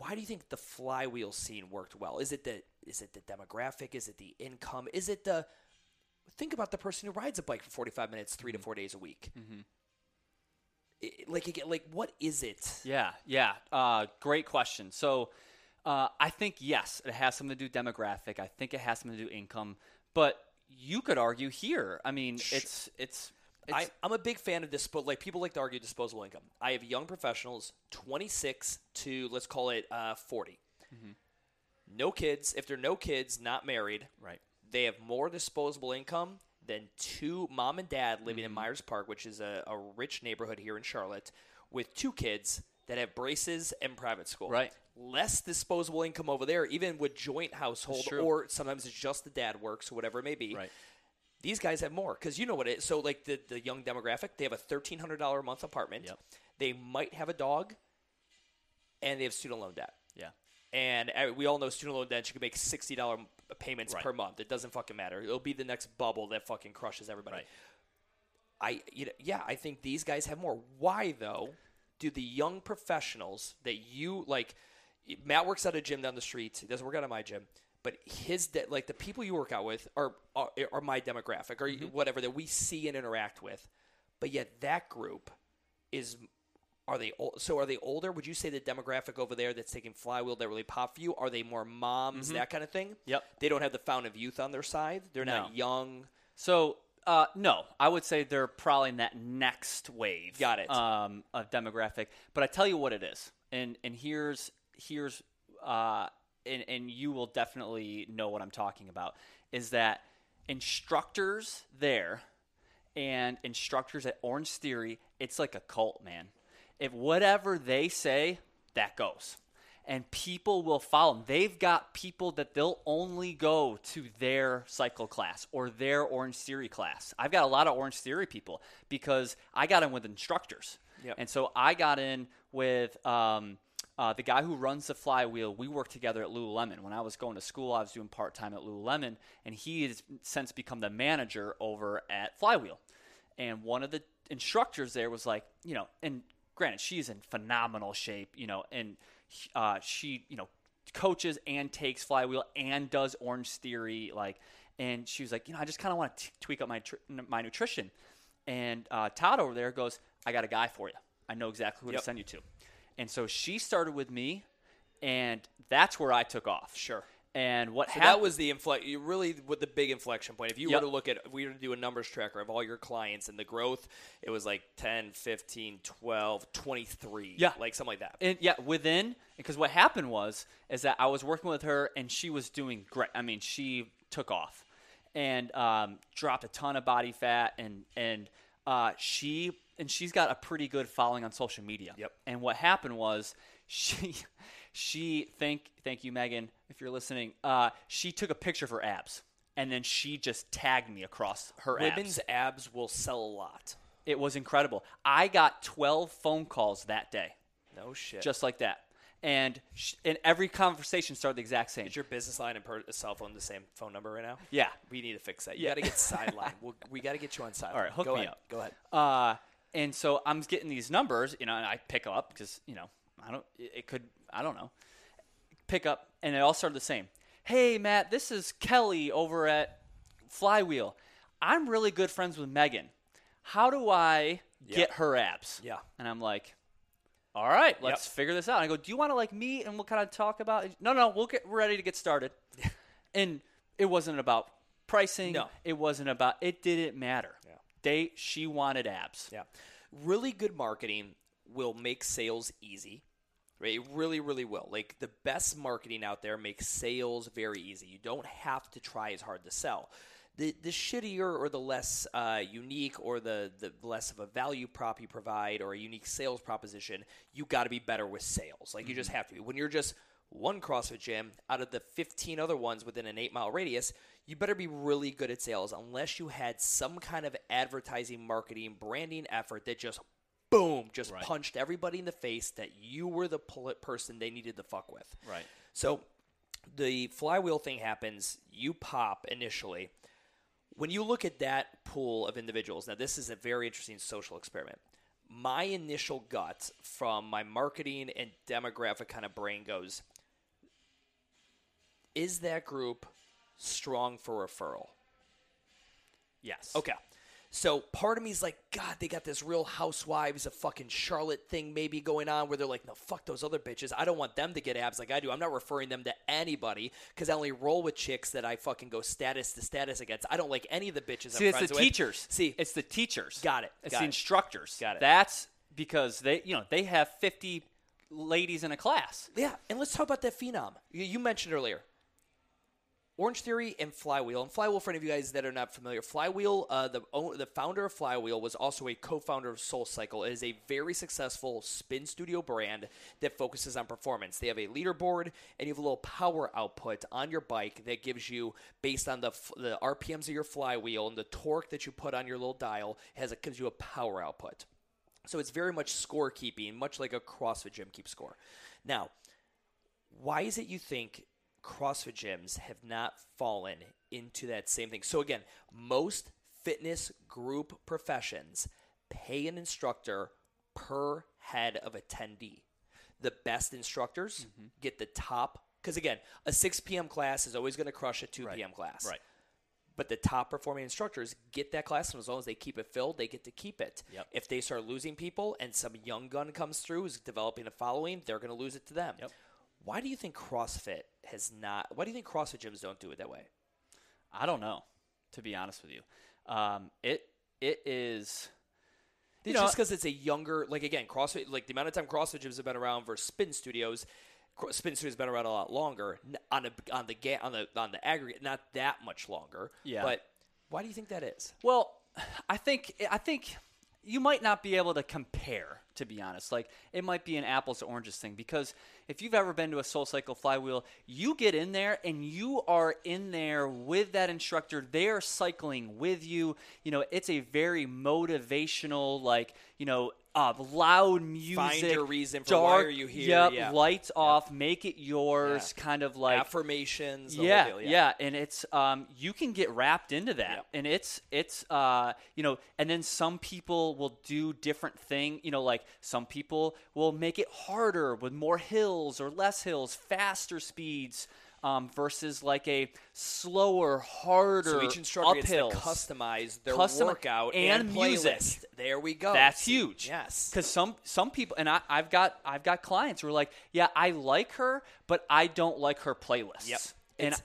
why do you think the flywheel scene worked well? Is it the is it the demographic? Is it the income? Is it the think about the person who rides a bike for 45 minutes 3 to 4 days a week. I- like again, like what is it? Yeah, yeah. Uh, great question. So uh, I think yes, it has something to do demographic. I think it has something to do income, but you could argue here. I mean, it's it's. it's I, I'm a big fan of dispo. Like people like to argue disposable income. I have young professionals, 26 to let's call it uh, 40. No kids. If they're no kids, not married, right. They have more disposable income than two mom and dad living Mm-hmm. in Myers Park, which is a, a rich neighborhood here in Charlotte, with two kids that have braces and private school. Right. Less disposable income over there, even with joint household, or sometimes it's just the dad works, or whatever it may be. Right. These guys have more because you know what it is. So, like the, the young demographic, they have a thirteen hundred dollar a month apartment. Yep. They might have a dog, and they have student loan debt. Yeah. And uh, we all know student loan debt. You can make sixty dollar payments Right. per month. It doesn't fucking matter. It'll be the next bubble that fucking crushes everybody. Right. I, you know, yeah, I think these guys have more. Why though? Do the young professionals that you like? Matt works at a gym down the street. He doesn't work out at my gym, but his de- like the people you work out with are are, are my demographic or Mm-hmm. whatever that we see and interact with. But yet that group is are they ol- so are they older? Would you say the demographic over there that's taking flywheel that really pop for you are they more moms that kind of thing? Mm-hmm. Yep. They don't have the fountain of youth on their side. They're No. not young. So uh, no, I would say they're probably in that next wave. Got it. Um, of demographic, but I tell you what it is, and and here's here's uh, and and you will definitely know what I'm talking about. Is that instructors there and instructors at Orange Theory? It's like a cult, man. If whatever they say, that goes and people will follow them. They've got people that they'll only go to their cycle class or their Orange Theory class. I've got a lot of Orange Theory people because I got in with instructors. Yep. And so I got in with um, uh, the guy who runs the flywheel. We worked together at Lululemon. When I was going to school, I was doing part time at Lululemon, and he has since become the manager over at Flywheel. And one of the instructors there was like, you know, and granted, she's in phenomenal shape, you know, and uh, she, you know, coaches and takes flywheel and does Orange Theory, like, and she was like, you know, I just kind of want to tweak up my tr- my nutrition. And uh, Todd over there goes, I got a guy for you. I know exactly who Yep. to send you to. And so she started with me, and that's where I took off. Sure. And what So happened? that was the inflect. You really with the big inflection point. If you Yep. were to look at, if we were to do a numbers tracker of all your clients and the growth, it was like 10, 15, 12, 23. Yeah. like something like that. And yeah, within because what happened was is that I was working with her and she was doing great. I mean, she took off and um, dropped a ton of body fat and and uh, she and she's got a pretty good following on social media. Yep. And what happened was she she thank thank you Megan if you're listening. Uh, she took a picture of her abs and then she just tagged me across her abs. Women's abs will sell a lot. It was incredible. I got 12 phone calls that day No shit. just like that. and sh- and every conversation started the exact same. Is your business line and per- cell phone the same phone number right now? Yeah. We need to fix that. You Yeah. got to get sidelined. we'll, we got to get you on sideline. All right, hook Go me ahead. up. Go ahead. Uh, and so I'm getting these numbers, you know, and I pick up because you know I don't. It it could I don't know. Pick up, and it all started the same. Hey Matt, this is Kelly over at Flywheel. I'm really good friends with Megan. How do I get her abs? Yeah. And I'm like, all right, let's figure this out. And I go, do you want to like meet and we'll kind of talk about? It? No, no, we'll get we're ready to get started. and it wasn't about pricing. No. it wasn't about. It didn't matter. Yeah. They she wanted abs. Yeah. Really good marketing will make sales easy. Right? It really, really will. Like the best marketing out there makes sales very easy. You don't have to try as hard to sell. The, the shittier or the less uh, unique or the, the less of a value prop you provide or a unique sales proposition, you got to be better with sales. Like you just have to be. When you're just one CrossFit gym out of the 15 other ones within an eight mile radius, you better be really good at sales unless you had some kind of advertising, marketing, branding effort that just boom, just punched everybody in the face that you were the person they needed to fuck with. Right. So the flywheel thing happens, you pop initially. When you look at that pool of individuals, now this is a very interesting social experiment. My initial gut from my marketing and demographic kind of brain goes, is that group strong for referral? Yes. Okay. So part of me is like, God, they got this real housewives of fucking Charlotte thing maybe going on where they're like, no, fuck those other bitches. I don't want them to get abs like I do. I'm not referring them to anybody because I only roll with chicks that I fucking go status to status against. I don't like any of the bitches See, I'm it's the with. teachers. See, it's the teachers. Got it. It's Got the it. instructors. Got it. That's because they, you know, they have 50 ladies in a class. Yeah, and let's talk about that phenom. You, you mentioned earlier. Orange Theory and Flywheel. And Flywheel, for any of you guys that are not familiar, Flywheel, uh, the the founder of Flywheel was also a co-founder of Soul Cycle. It is a very successful spin studio brand that focuses on performance. They have a leaderboard and you have a little power output on your bike that gives you, based on the the RPMs of your flywheel and the torque that you put on your little dial, has gives you a power output. So it's very much scorekeeping, much like a CrossFit gym keeps score. Now, why is it you think CrossFit gyms have not fallen into that same thing? So again, most fitness group professions pay an instructor per head of attendee. The best instructors mm-hmm. get the top because again, a 6 p.m. class is always going to crush a 2 p.m. class. Right. But the top performing instructors get that class, and as long as they keep it filled, they get to keep it. Yep. If they start losing people and some young gun comes through who's developing a following, they're going to lose it to them. Yep. Why do you think CrossFit has not? Why do you think CrossFit gyms don't do it that way? I don't know, to be honest with you. Um, it it is. It's know- just because it's a younger, like again, CrossFit, like the amount of time CrossFit gyms have been around versus spin studios. Spin studios have been around a lot longer on a, on the ga- on the on the aggregate, not that much longer. Yeah. But why do you think that is? Well, I think I think you might not be able to compare. To be honest, like it might be an apples to oranges thing because if you've ever been to a Soul Cycle flywheel, you get in there and you are in there with that instructor. They are cycling with you. You know, it's a very motivational, like you know, uh, loud music. your reason for dark, why are you here, Yep, yeah. lights off, make it yours. Yeah. Kind of like Affirmations. yeah, deal, yeah, and it's um, you can get wrapped into that, Yep. and it's it's uh, you know, and then some people will do different thing, you know, like some people will make it harder with more hills or less hills, faster speeds. Um, versus like a slower, harder So each instructor uphills. gets to customize their Custom- workout and and, music. playlist. There we go. That's See, huge. Yes. Because some some people and I, I've got I've got clients who are like, yeah, I like her, but I don't like her playlist. Yep. And it's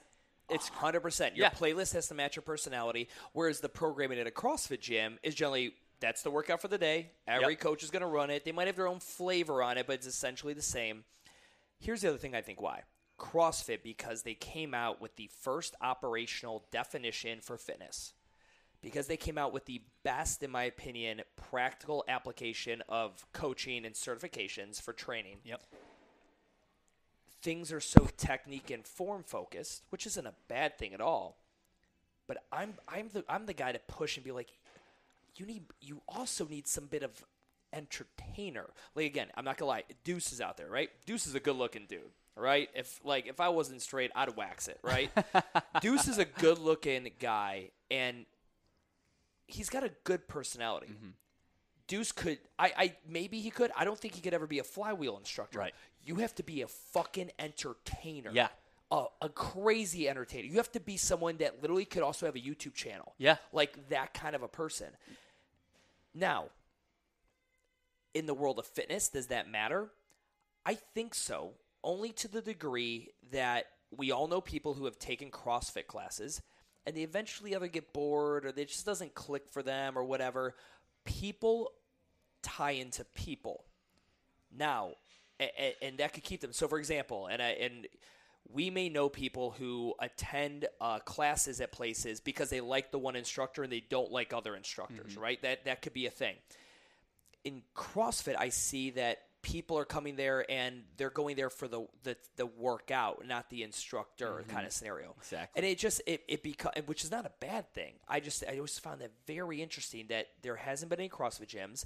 it's hundred percent. Your Yeah. playlist has to match your personality. Whereas the programming at a CrossFit gym is generally that's the workout for the day. Every Yep. coach is going to run it. They might have their own flavor on it, but it's essentially the same. Here's the other thing I think why. CrossFit because they came out with the first operational definition for fitness. Because they came out with the best, in my opinion, practical application of coaching and certifications for training yep. things are so technique and form focused, which isn't a bad thing at all. But I'm I'm the I'm the guy to push and be like, you need you also need some bit of entertainer. Like again, I'm not gonna lie, Deuce is out there, right? Deuce is a good looking dude. Right? If like if I wasn't straight, I'd wax it, right? Deuce is a good looking guy and he's got a good personality. Mm-hmm. Deuce could I, I maybe he could. I don't think he could ever be a flywheel instructor. Right. You have to be a fucking entertainer. Yeah. A, a crazy entertainer. You have to be someone that literally could also have a YouTube channel. Yeah. Like that kind of a person. Now, in the world of fitness, does that matter? I think so, only to the degree that we all know people who have taken CrossFit classes and they eventually either get bored or it just doesn't click for them or whatever. People tie into people. Now, and that could keep them. So, for example, and I, and we may know people who attend uh, classes at places because they like the one instructor and they don't like other instructors, right? That that could be a thing. In CrossFit, I see that people are coming there and they're going there for the the, the workout, not the instructor kind of scenario. Exactly. And it just it it become which is not a bad thing. I just I always found that very interesting that there hasn't been any CrossFit gyms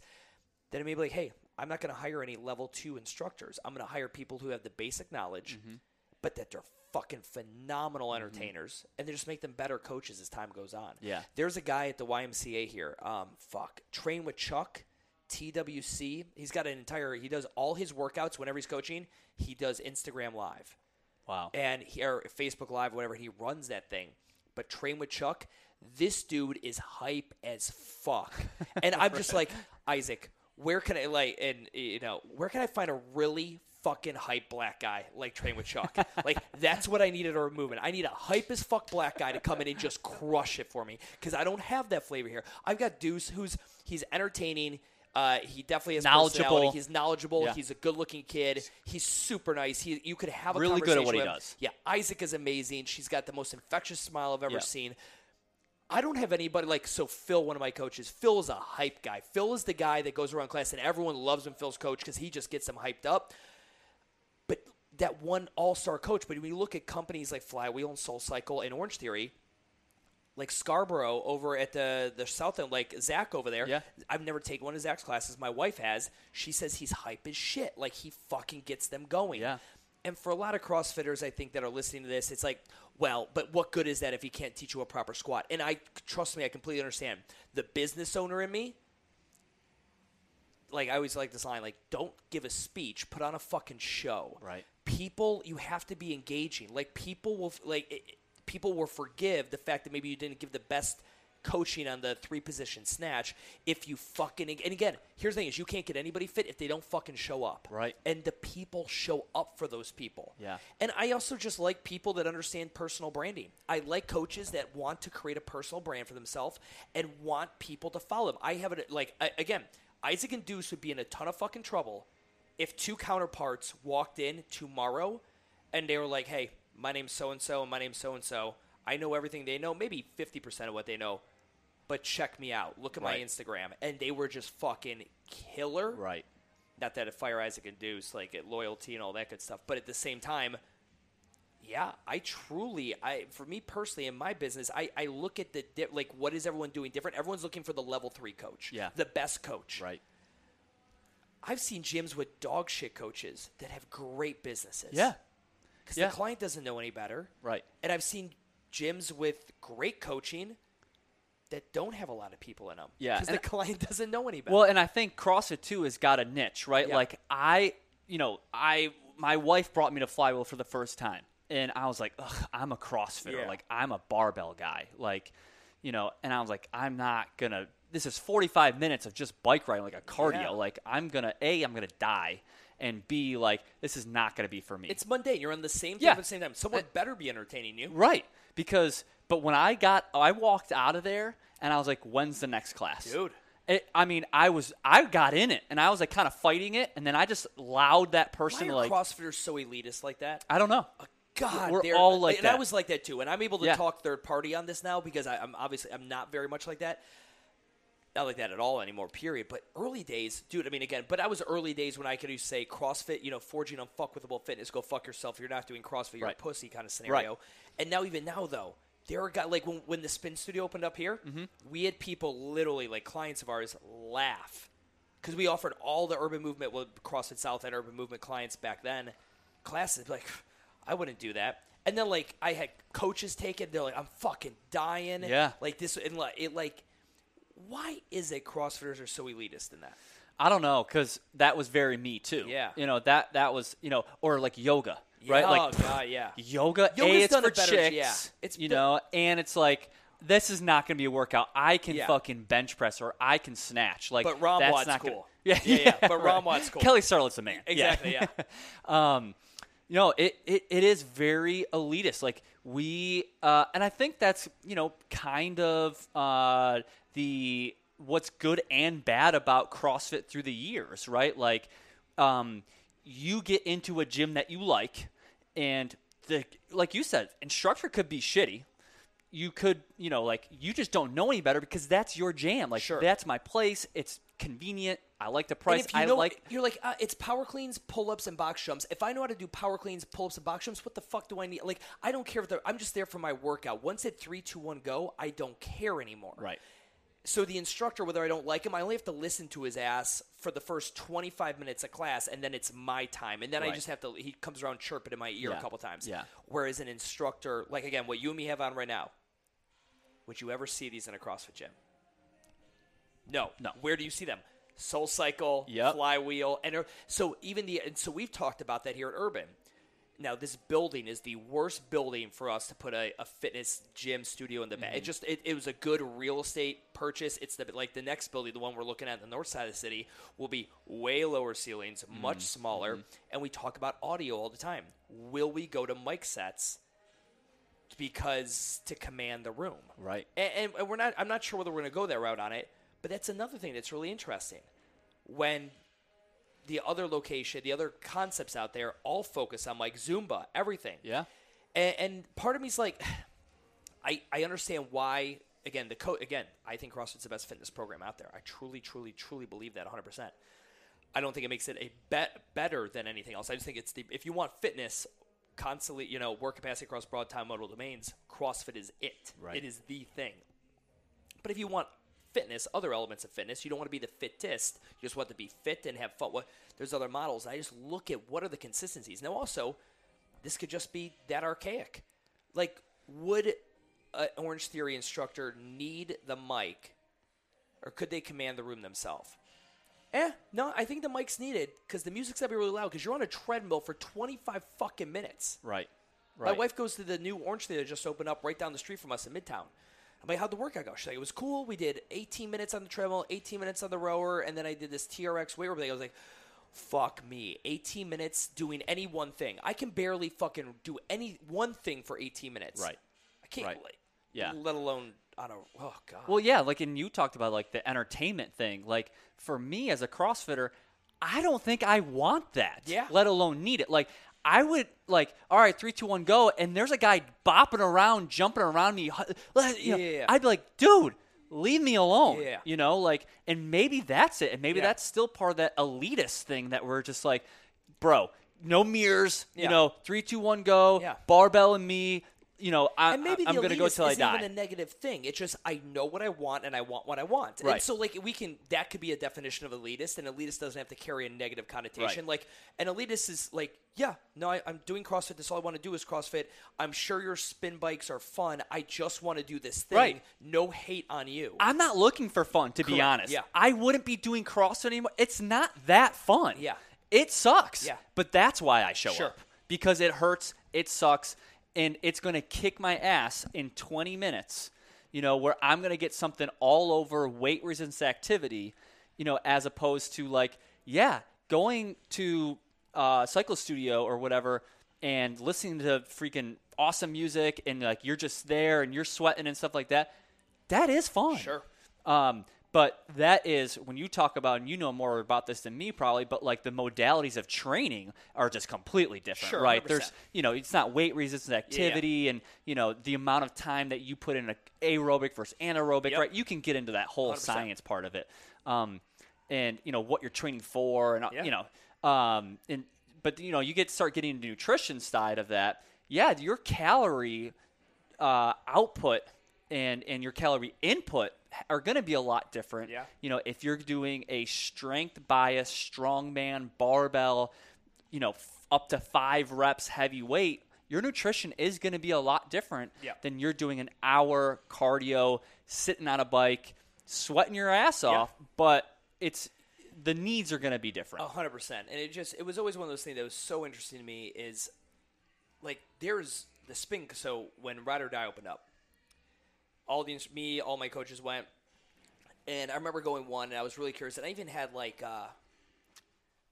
that may be like, hey, I'm not going to hire any level two instructors. I'm going to hire people who have the basic knowledge, Mm-hmm. but that they're fucking phenomenal entertainers, and they just make them better coaches as time goes on. Yeah. There's a guy at the YMCA here. Um, fuck, train with Chuck. TWC. He's got an entire. He does all his workouts whenever he's coaching. He does Instagram Live Wow. and he, or Facebook Live, whatever. He runs that thing. But Train with Chuck, this dude is hype as fuck, and I'm just like Isaac. Where can I like and you know where can I find a really fucking hype black guy like Train with Chuck? like that's what I needed a movement. I need a hype as fuck black guy to come in and just crush it for me because I don't have that flavor here. I've got Deuce, who's he's entertaining. Uh, he definitely has Knowledgeable. He's knowledgeable. Yeah. He's a good-looking kid. He's super nice. He, you could have a Really good at conversation what he with him. does. Yeah, Isaac is amazing. She's got the most infectious smile I've ever Yeah. seen. I don't have anybody like so. Phil, one of my coaches, Phil is a hype guy. Phil is the guy that goes around class and everyone loves him. Phil's coach because he just gets them hyped up. But that one all-star coach. But when you look at companies like Flywheel and Soul Cycle and Orange Theory, like Scarborough over at the the south end, like Zach over there. Yeah. I've never taken one of Zach's classes. My wife has. She says he's hype as shit. Like he fucking gets them going. Yeah. And for a lot of CrossFitters, I think that are listening to this, it's like, well, but what good is that if he can't teach you a proper squat? And I trust me, I completely understand. The business owner in me, like I always like this line, like, don't give a speech, put on a fucking show. Right. People, you have to be engaging. Like people will like it, people will forgive the fact that maybe you didn't give the best coaching on the three position snatch if you fucking and again here's the thing is you can't get anybody fit if they don't fucking show up Right. and the people show up for those people Yeah. and I also just like people that understand personal branding. I like coaches that want to create a personal brand for themselves and want people to follow them. I have it like I, again, Isaac and Deuce would be in a ton of fucking trouble if two counterparts walked in tomorrow and they were like, "Hey, my name's so and so, and my name's so and so. I know everything they know, maybe fifty percent of what they know." But check me out. Look at my Instagram, and they were just fucking killer Right. not that a fire Isaac and Deuce like at loyalty and all that good stuff, but at the same time, yeah, I truly, I for me personally in my business, I, I look at the di- like what is everyone doing different? Everyone's looking for the level three coach, Yeah. the best coach. Right. I've seen gyms with dog shit coaches that have great businesses. Yeah. Because Yeah. the client doesn't know any better. Right. And I've seen gyms with great coaching that don't have a lot of people in them. Yeah, because the client doesn't know any better. Well, and I think CrossFit too has got a niche, right? Yeah. Like I, you know, I my wife brought me to flywheel for the first time, and I was like, Ugh, I'm a CrossFitter, Yeah. like I'm a barbell guy, like, you know, and I was like, I'm not gonna. This is 45 minutes of just bike riding, like a cardio. Yeah. Like I'm gonna a, I'm gonna die, and b, like this is not gonna be for me. it's mundane. You're on the same thing Yeah. at the same time. Someone uh, better be entertaining you. right because, but when I got, I walked out of there, and I was like, when's the next class, Dude. It, I mean, I was I got in it and I was like kind of fighting it, and then I just allowed that person Why are like CrossFitters so elitist like that? I don't know. Uh, God, We're they're- all like and that. I was like that too. And I'm able to Yeah. talk third party on this now because I, I'm obviously I'm not very much like that. Not like that at all anymore. Period. But early days, dude. I mean, again, but I was early days when I could say CrossFit. You know, forging on unfuckwithable fitness. Go fuck yourself. You're not doing CrossFit. You're Right. a pussy kind of scenario. Right. And now, even now, though, there are guys like when when the spin studio opened up here, Mm-hmm. we had people literally like clients of ours laugh because we offered all the urban movement, well, CrossFit South and urban movement clients back then, classes. Like, I wouldn't do that. And then like I had coaches take it. They're like, I'm fucking dying. Yeah. Like this, and like it, like, why is it CrossFitters are so elitist in that? I don't know because that was very me too. Yeah. you know that that was you know or like yoga, right? Like oh, God, yeah. yoga. Yoga's a, it's done for it better, chicks. yeah. It's you be- know, and it's like this is not going to be a workout. I can Yeah. fucking bench press or I can snatch. Like, But Rom that's Watt's not gonna- cool. Yeah, Yeah, yeah, but right. ROMWOD's cool. Kelly Starrett's a man. Exactly, yeah. um, you know, it, it, it is very elitist. Like we, uh, and I think that's you know kind of uh, the what's good and bad about CrossFit through the years, right? Like, um, you get into a gym that you like, and the like you said, instructor could be shitty. You could, you know, like you just don't know any better because that's your jam. Like Sure. that's my place. It's convenient. I like the price. I know, like you're like, uh, it's power cleans, pull ups, and box jumps. If I know how to do power cleans, pull ups, and box jumps, what the fuck do I need? Like, I don't care if they're, I'm just there for my workout. Once it three, two, one, go, I don't care anymore. right. So the instructor, whether I don't like him, I only have to listen to his ass for the first 25 minutes of class, and then it's my time. And then I just have to, he comes around chirping in my ear Yeah. a couple times. Yeah. Whereas an instructor, like again, what you and me have on right now, would you ever see these in a CrossFit gym? No. No. Where do you see them? Soul Cycle, Yep. Flywheel, and er- so even the and so we've talked about that here at Urban. Now this building is the worst building for us to put a, a fitness gym studio in the back. It mm-hmm. just it, it was a good real estate purchase. It's the like the next building, the one we're looking at the north side of the city, will be way lower ceilings, mm-hmm. much smaller, mm-hmm. and we talk about audio all the time. Will we go to mic sets? Because to command the room, Right. and, and, and we're not. I'm not sure whether we're going to go that route on it, but that's another thing that's really interesting. When the other location, the other concepts out there, all focus on like Zumba, everything. Yeah. And, and part of me's like, I I understand why. Again, the co- again, I think CrossFit's the best fitness program out there. I truly, truly, truly believe that 100. percent I don't think it makes it a bet better than anything else. I just think it's the if you want fitness, constantly, you know, work capacity across broad time modal domains, CrossFit is it. Right. It is the thing. But if you want fitness, other elements of fitness, you don't want to be the fittest. You just want to be fit and have fun. There's other models. I just look at what are the consistencies. Now, also, this could just be that archaic. Like, would an Orange Theory instructor need the mic, or could they command the room themselves? Eh, no, I think the mic's needed because the music's gotta be really loud because you're on a treadmill for 25 fucking minutes. Right. My wife goes to the new Orange Theater just opened up right down the street from us in Midtown. I'm like, how'd the workout go? She's like, it was cool. We did 18 minutes on the treadmill, 18 minutes on the rower, and then I did this TRX weight room thing. I was like, fuck me. 18 minutes doing any one thing. I can barely fucking do any one thing for 18 minutes. Right. I can't, Right. like, Yeah. let alone on a, oh, God. Well, yeah, like and you talked about like the entertainment thing. Like for me as a CrossFitter, I don't think I want that. Yeah. Let alone need it. Like I would like, all right, three, two, one, go, and there's a guy bopping around, jumping around me. you know, Yeah. I'd be like, dude, leave me alone. Yeah. You know, like, and maybe that's it, and maybe Yeah. that's still part of that elitist thing that we're just like, bro, no mirrors. You know, three, two, one, go. Yeah. Barbell and me. You know, I, and maybe I'm going to go till I die. even a negative thing. It's just I know what I want and I want what I want. And Right. so like we can that could be a definition of elitist, and elitist doesn't have to carry a negative connotation. Right. Like an elitist is like, yeah, no, I, I'm doing CrossFit. That's all I want to do is CrossFit. I'm sure your spin bikes are fun. I just want to do this thing. Right. No hate on you. I'm not looking for fun, to be honest. yeah. I wouldn't be doing CrossFit anymore. It's not that fun. Yeah. It sucks. Yeah. But that's why I show Sure. up. Because it hurts, it sucks, and it's going to kick my ass in 20 minutes, you know, where I'm going to get something all over weight resistance activity, you know, as opposed to like, yeah, going to uh, Cycle Studio or whatever and listening to freaking awesome music and like you're just there and you're sweating and stuff like that. That is fun. Sure. Um, but that is when you talk about, and you know more about this than me probably, but like the modalities of training are just completely different, Sure, right? 100%. There's, you know, it's not weight resistance activity and, you know, the amount of time that you put in a aerobic versus anaerobic, Yep. right? You can get into that whole 100%. science part of it. Um, and, you know, what you're training for and, uh, Yeah. you know, um, and, but, you know, you get start getting into nutrition side of that. Yeah, your calorie uh, output and and your calorie input are going to be a lot different. Yeah. You know, if you're doing a strength bias strongman barbell, you know, f- up to 5 reps heavy weight, your nutrition is going to be a lot different Yeah. than you're doing an hour cardio, sitting on a bike, sweating your ass off, yeah. but it's the needs are going to be different. A hundred percent. And it just it was always one of those things that was so interesting to me is like there's the spin so when Ride or Die opened up, all the me, all my coaches went and I remember going one and I was really curious and I even had like uh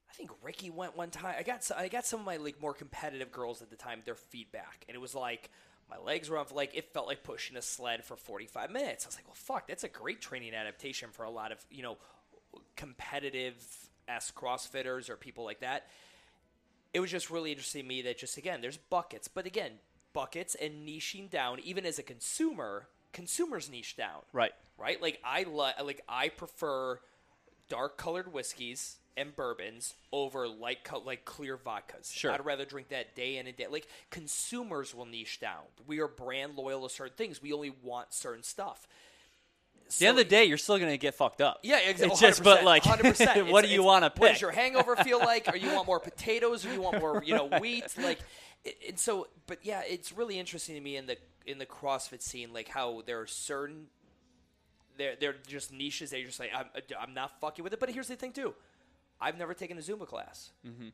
I think Ricky went one time. I got so- I got some of my like more competitive girls at the time their feedback, and it was like my legs were off. Like it felt like pushing a sled for 45 minutes. I was like, well, fuck, that's a great training adaptation for a lot of you know competitive s CrossFitters or people like that. It was just really interesting to me that just again, there's buckets, but again, buckets and niching down. Even as a consumer, consumers niche down Right. right? Like I li- like I prefer dark colored whiskeys and bourbons over light co- like clear vodkas. Sure. I'd rather drink that day in and day. Like consumers will niche down. We are brand loyal to certain things. We only want certain stuff. At the end of the day, you're still going to get fucked up. Yeah, exactly. It's just, but like, 100%. what do you want to pick? What does your hangover feel like? Or you want more potatoes? Or you want more, you know, wheat? Like, and so, but yeah, it's really interesting to me in the in the CrossFit scene, like how there are certain, they're they're just niches that you're just like, I'm I'm not fucking with it. But here's the thing too, I've never taken a Zumba class. Mm-hmm.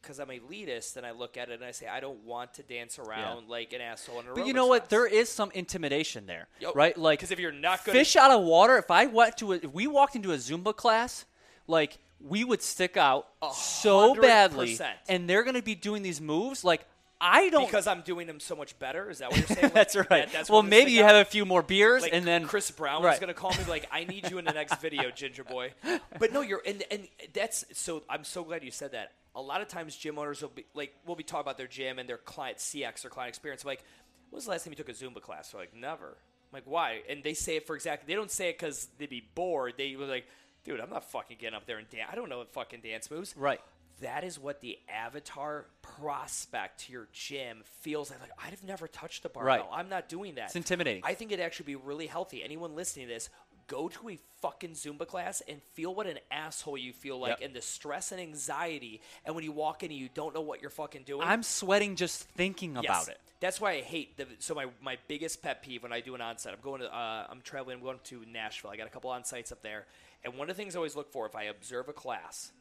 Because I'm elitist, and I look at it and I say I don't want to dance around like an asshole in a But you know what? There is some intimidation there, Yo, right? Like, 'cause if you're not good fish out of water. If I went to a, if we walked into a Zumba class, like we would stick out so badly, and they're going to be doing these moves. Like I don't. because I'm doing them so much better. Is that what you're saying? Like, that's right. that- that's well, maybe you out? have a few more beers, like and then Chris Brown right. was going to call me like, "I need you in the next video, Ginger Boy." But no, you're and and that's so. I'm so glad you said that. A lot of times, gym owners will be like, we'll be talking about their gym and their client CX, their client experience. I'm like, when was the last time you took a Zumba class? They're like, never. I'm like, why? And they say it for exactly. They don't say it because they'd be bored. They were like, dude, I'm not fucking getting up there and dance. I don't know what fucking dance moves. Right. That is what the avatar prospect to your gym feels like. Like I've never touched the barbell. Right. I'm not doing that. It's intimidating. I think it'd actually be really healthy. Anyone listening to this, go to a fucking Zumba class and feel what an asshole you feel like Yep. and the stress and anxiety. And when you walk in and you don't know what you're fucking doing. I'm sweating just thinking Yes. about it. That's why I hate the. So my, my biggest pet peeve when I do an onset, I'm going to uh, I'm traveling. I'm going to Nashville. I got a couple on sites up there, and one of the things I always look for if I observe a class,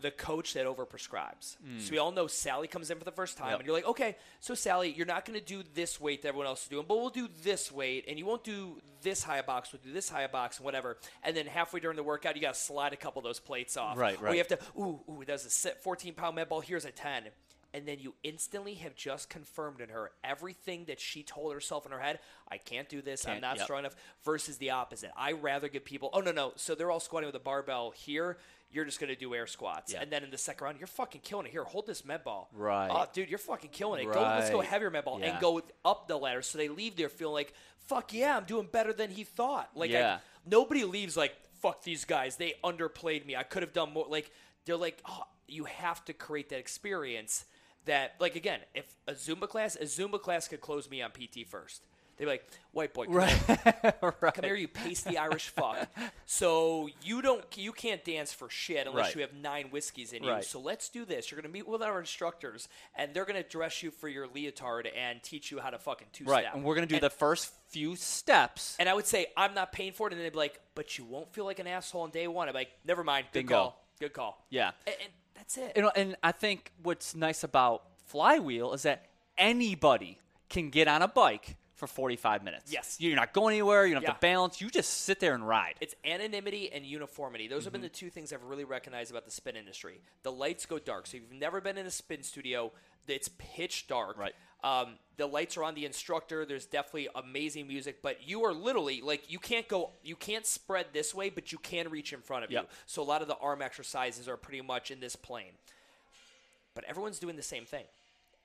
the coach that overprescribes. So we all know Sally comes in for the first time, Mm. Yep. and you're like, okay, so Sally, you're not going to do this weight that everyone else is doing, but we'll do this weight, and you won't do this high box. We'll do this high box and whatever. And then halfway during the workout, you got to slide a couple of those plates off. Right, Or right. you have to, ooh, ooh, there's a sit 14 pound med ball. Here's a 10. And then you instantly have just confirmed in her everything that she told herself in her head. I can't do this. I'm Can't- not yep. strong enough. Versus the opposite. I rather give people. Oh no no. So they're all squatting with a barbell here. You're just gonna do air squats, Yeah. and then in the second round, you're fucking killing it. Here, hold this med ball. Right. Oh, dude, you're fucking killing it. Go, let's go Right. heavier med ball Yeah. and go up the ladder. So they leave there feeling like, fuck yeah, I'm doing better than he thought. Like, I- nobody leaves like, fuck these guys. They underplayed me. I could have done more. Like, they're like, oh, you have to create that experience. That, like, again, if a Zumba class, a Zumba class could close me on PT first. They'd be like, white boy, come here. right. Come here, you pasty Irish fuck. So you don't, you can't dance for shit unless Right. you have nine whiskeys in you. So let's do this. You're gonna meet with our instructors, and they're gonna dress you for your leotard and teach you how to fucking two Right. step. And we're gonna do And- the first few steps. And I would say I'm not paying for it, and they'd be like, "But you won't feel like an asshole on day one." I'm like, "Never mind. Good Bingo. call. Good call." Yeah. And, and that's it. You know, and I think what's nice about Flywheel is that anybody can get on a bike for 45 minutes. Yes. You're not going anywhere. You don't have to balance. You just sit there and ride. It's anonymity and uniformity. Those have been Mm-hmm. the two things I've really recognized about the spin industry. The lights go dark. So if you've never been in a spin studio, it's pitch dark. Right. Um, the lights are on the instructor. There's definitely amazing music, but you are literally like you can't go, you can't spread this way, but you can reach in front of Yep. you. So a lot of the arm exercises are pretty much in this plane. But everyone's doing the same thing.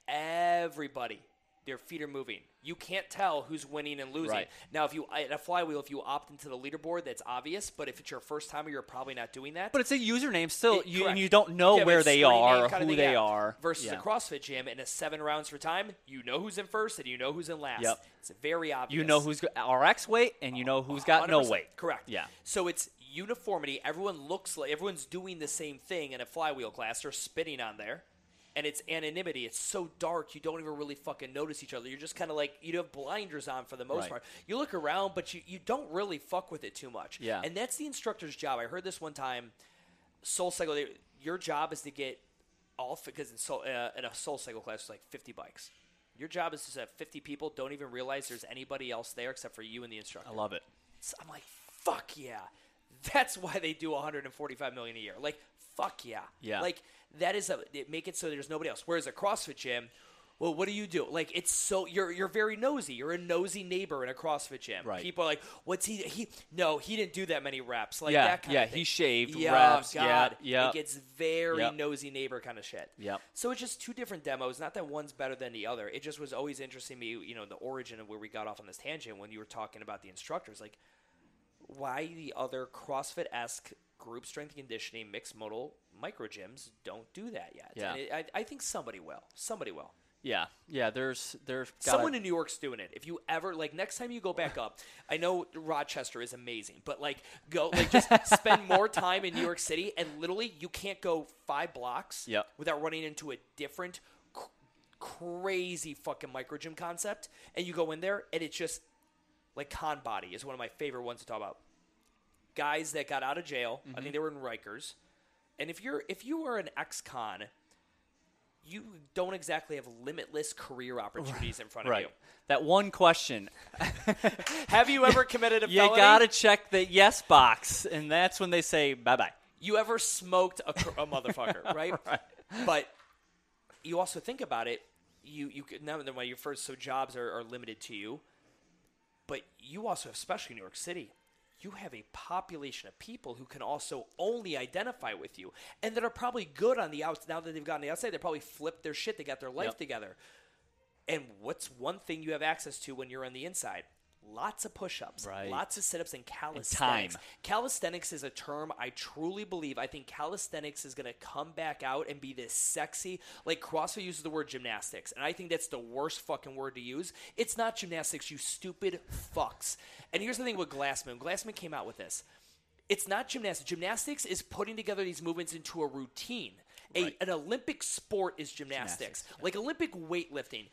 Everybody their feet are moving. You can't tell who's winning and losing. Right. Now, if you at a flywheel, if you opt into the leaderboard, that's obvious. But if it's your first timer, you're probably not doing that. But it's a username still, It- you, and you don't know Yeah, where they are, or who they are. Versus Yeah. a CrossFit gym in a seven rounds for time, you know who's in first and you know who's in last. Yep. It's very obvious. You know who's got RX weight, and you know who's got no 100%. weight. Correct. Yeah. So it's uniformity. Everyone looks like everyone's doing the same thing in a flywheel class. They're spinning on there. And it's anonymity. It's so dark you don't even really fucking notice each other. You're just kind of like you have blinders on for the most Right. part. You look around, but you, you don't really fuck with it too much. Yeah. And that's the instructor's job. I heard this one time. Soul Cycle. they- Your job is to get all because in, soul, uh, in a Soul Cycle class, it's like 50 bikes. Your job is to have 50 people don't even realize there's anybody else there except for you and the instructor. I love it. So I'm like, fuck yeah. That's why they do 145 million a year. Like, fuck yeah. Yeah. Like that is a make it so there's nobody else. Whereas a CrossFit gym, well, what do you do? Like it's so you're you're very nosy. You're a nosy neighbor in a CrossFit gym. Right. People are like, what's he? He no, he didn't do that many reps. Like Yeah, that kind yeah, of thing. he shaved, Yeah, reps, God, yeah. It gets very Yep. nosy neighbor kind of shit. Yeah. So it's just two different demos. Not that one's better than the other. It just was always interesting to me. You know, the origin of where we got off on this tangent when you were talking about the instructors, like why the other CrossFit esque group strength conditioning mixed modal micro gyms don't do that yet. Yeah. It, I, I think somebody will. Somebody will. Yeah, yeah. There's there's gotta, Someone in New York's doing it. If you ever like next time you go back up, I know Rochester is amazing, but like go like just spend more time in New York City and literally you can't go five blocks Yep. without running into a different cr- crazy fucking micro gym concept. And you go in there and it's just like Con Body is one of my favorite ones to talk about. Guys that got out of jail, I Mm-hmm. think they were in Rikers. And if you're if you are an ex-con, you don't exactly have limitless career opportunities in front of right. you. That one question. Have you ever committed a You felony? You gotta check the yes box, and that's when they say bye bye. You ever smoked a, a motherfucker, right? But you also think about it. You you now when your first so jobs are, are limited to you, but you also, especially in New York City, you have a population of people who can also only identify with you, and that are probably good on the outs. Now that they've gotten the outside, they probably flipped their shit. They got their life Yep. together. And what's one thing you have access to when you're on the inside? Lots of push-ups, Right. lots of sit-ups, and calisthenics. time. Calisthenics is a term I truly believe. I think calisthenics is going to come back out and be this sexy. Like CrossFit uses the word gymnastics, and I think that's the worst fucking word to use. It's not gymnastics, you stupid fucks. And here's the thing with Glassman. Glassman came out with this. It's not gymnastics. Gymnastics is putting together these movements into a routine. A, Right. An Olympic sport is gymnastics. Gymnastics, Like Olympic weightlifting.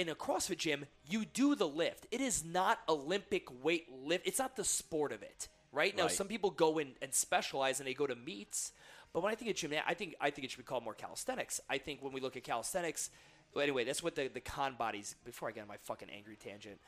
In a CrossFit gym, you do the lift. It is not Olympic weight lift. It's not the sport of it, right? Now, Right. some people go in and specialize and they go to meets. But when I think of gymna, I think I think it should be called more calisthenics. I think when we look at calisthenics, well, anyway, that's what the the con bodies. Before I get on my fucking angry tangent,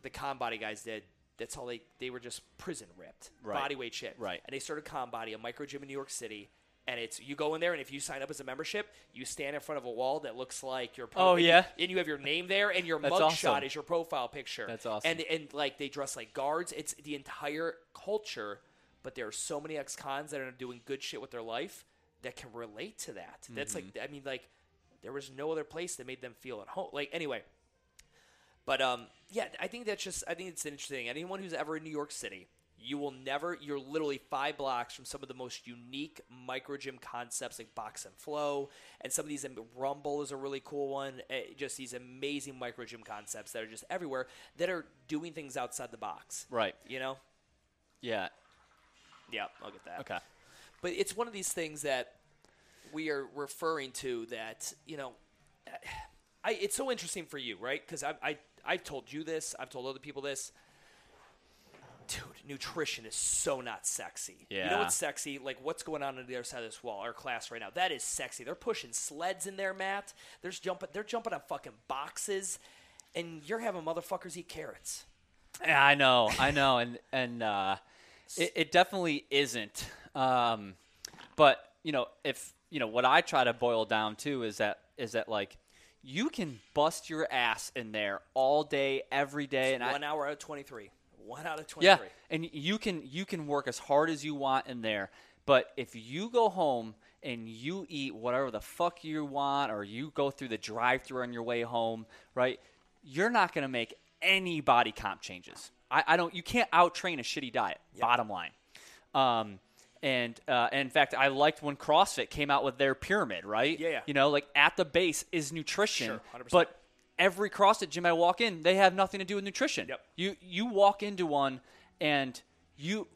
the con body guys did. That's all they they were just prison ripped, Right. body weight shit. Right. And they started con body, a micro gym in New York City. And it's you go in there, and if you sign up as a membership, you stand in front of a wall that looks like your. Oh, and you- yeah? and you have your name there, and your That's mug awesome. is your profile picture. That's awesome. And and like they dress like guards. It's the entire culture. But there are so many ex-cons that are doing good shit with their life that can relate to that. That's like Mm-hmm. I mean like there was no other place that made them feel at home. Like anyway. But um, yeah, I think that's just I think it's interesting. Anyone who's ever in New York City, you will never. You're literally five blocks from some of the most unique micro gym concepts like Box and Flow, and some of these. um, Rumble is a really cool one. eh, Just these amazing micro gym concepts that are just everywhere that are doing things outside the box. Right. You know. Yeah. Yeah, I'll get that. Okay. But it's one of these things that we are referring to that, you know, I, it's so interesting for you, right? Because I, I, I've told you this, I've told other people this. Nutrition is so not sexy. You know what's sexy? Like what's going on on the other side of this wall, our class right now. That is sexy. They're pushing sleds in there, Matt. They're jumping they're jumping on fucking boxes and you're having motherfuckers eat carrots. Yeah, I know, I know, and and uh, it, it definitely isn't. Um, but you know, if you know what I try to boil down to is that is that like you can bust your ass in there all day, every day, and I, One hour out of twenty three. One out of twenty yeah, and you can you can work as hard as you want in there, but if you go home and you eat whatever the fuck you want, or you go through the drive-through on your way home, right? You're not going to make any body comp changes. I, I don't. You can't out train a shitty diet. Bottom line. Um, and, uh, and in fact, I liked when CrossFit came out with their pyramid, right? Yeah, yeah. You know, like at the base is nutrition, Sure, 100%. but every CrossFit gym I walk in, they have nothing to do with nutrition. Yep. You you walk into one, and you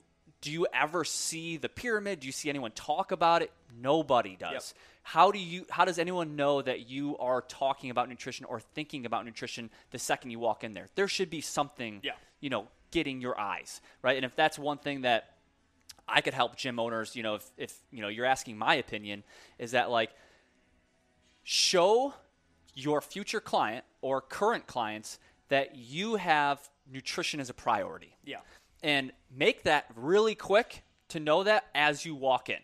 do you ever see the pyramid? Do you see anyone talk about it? Nobody does. Yep. How do you? How does anyone know that you are talking about nutrition or thinking about nutrition the second you walk in there? There should be something, Yeah. you know, getting your eyes right. And if that's one thing that I could help gym owners, you know, if, if you know you're asking my opinion, is that like show your future client or current clients that you have nutrition as a priority. Yeah. And make that really quick to know that as you walk in.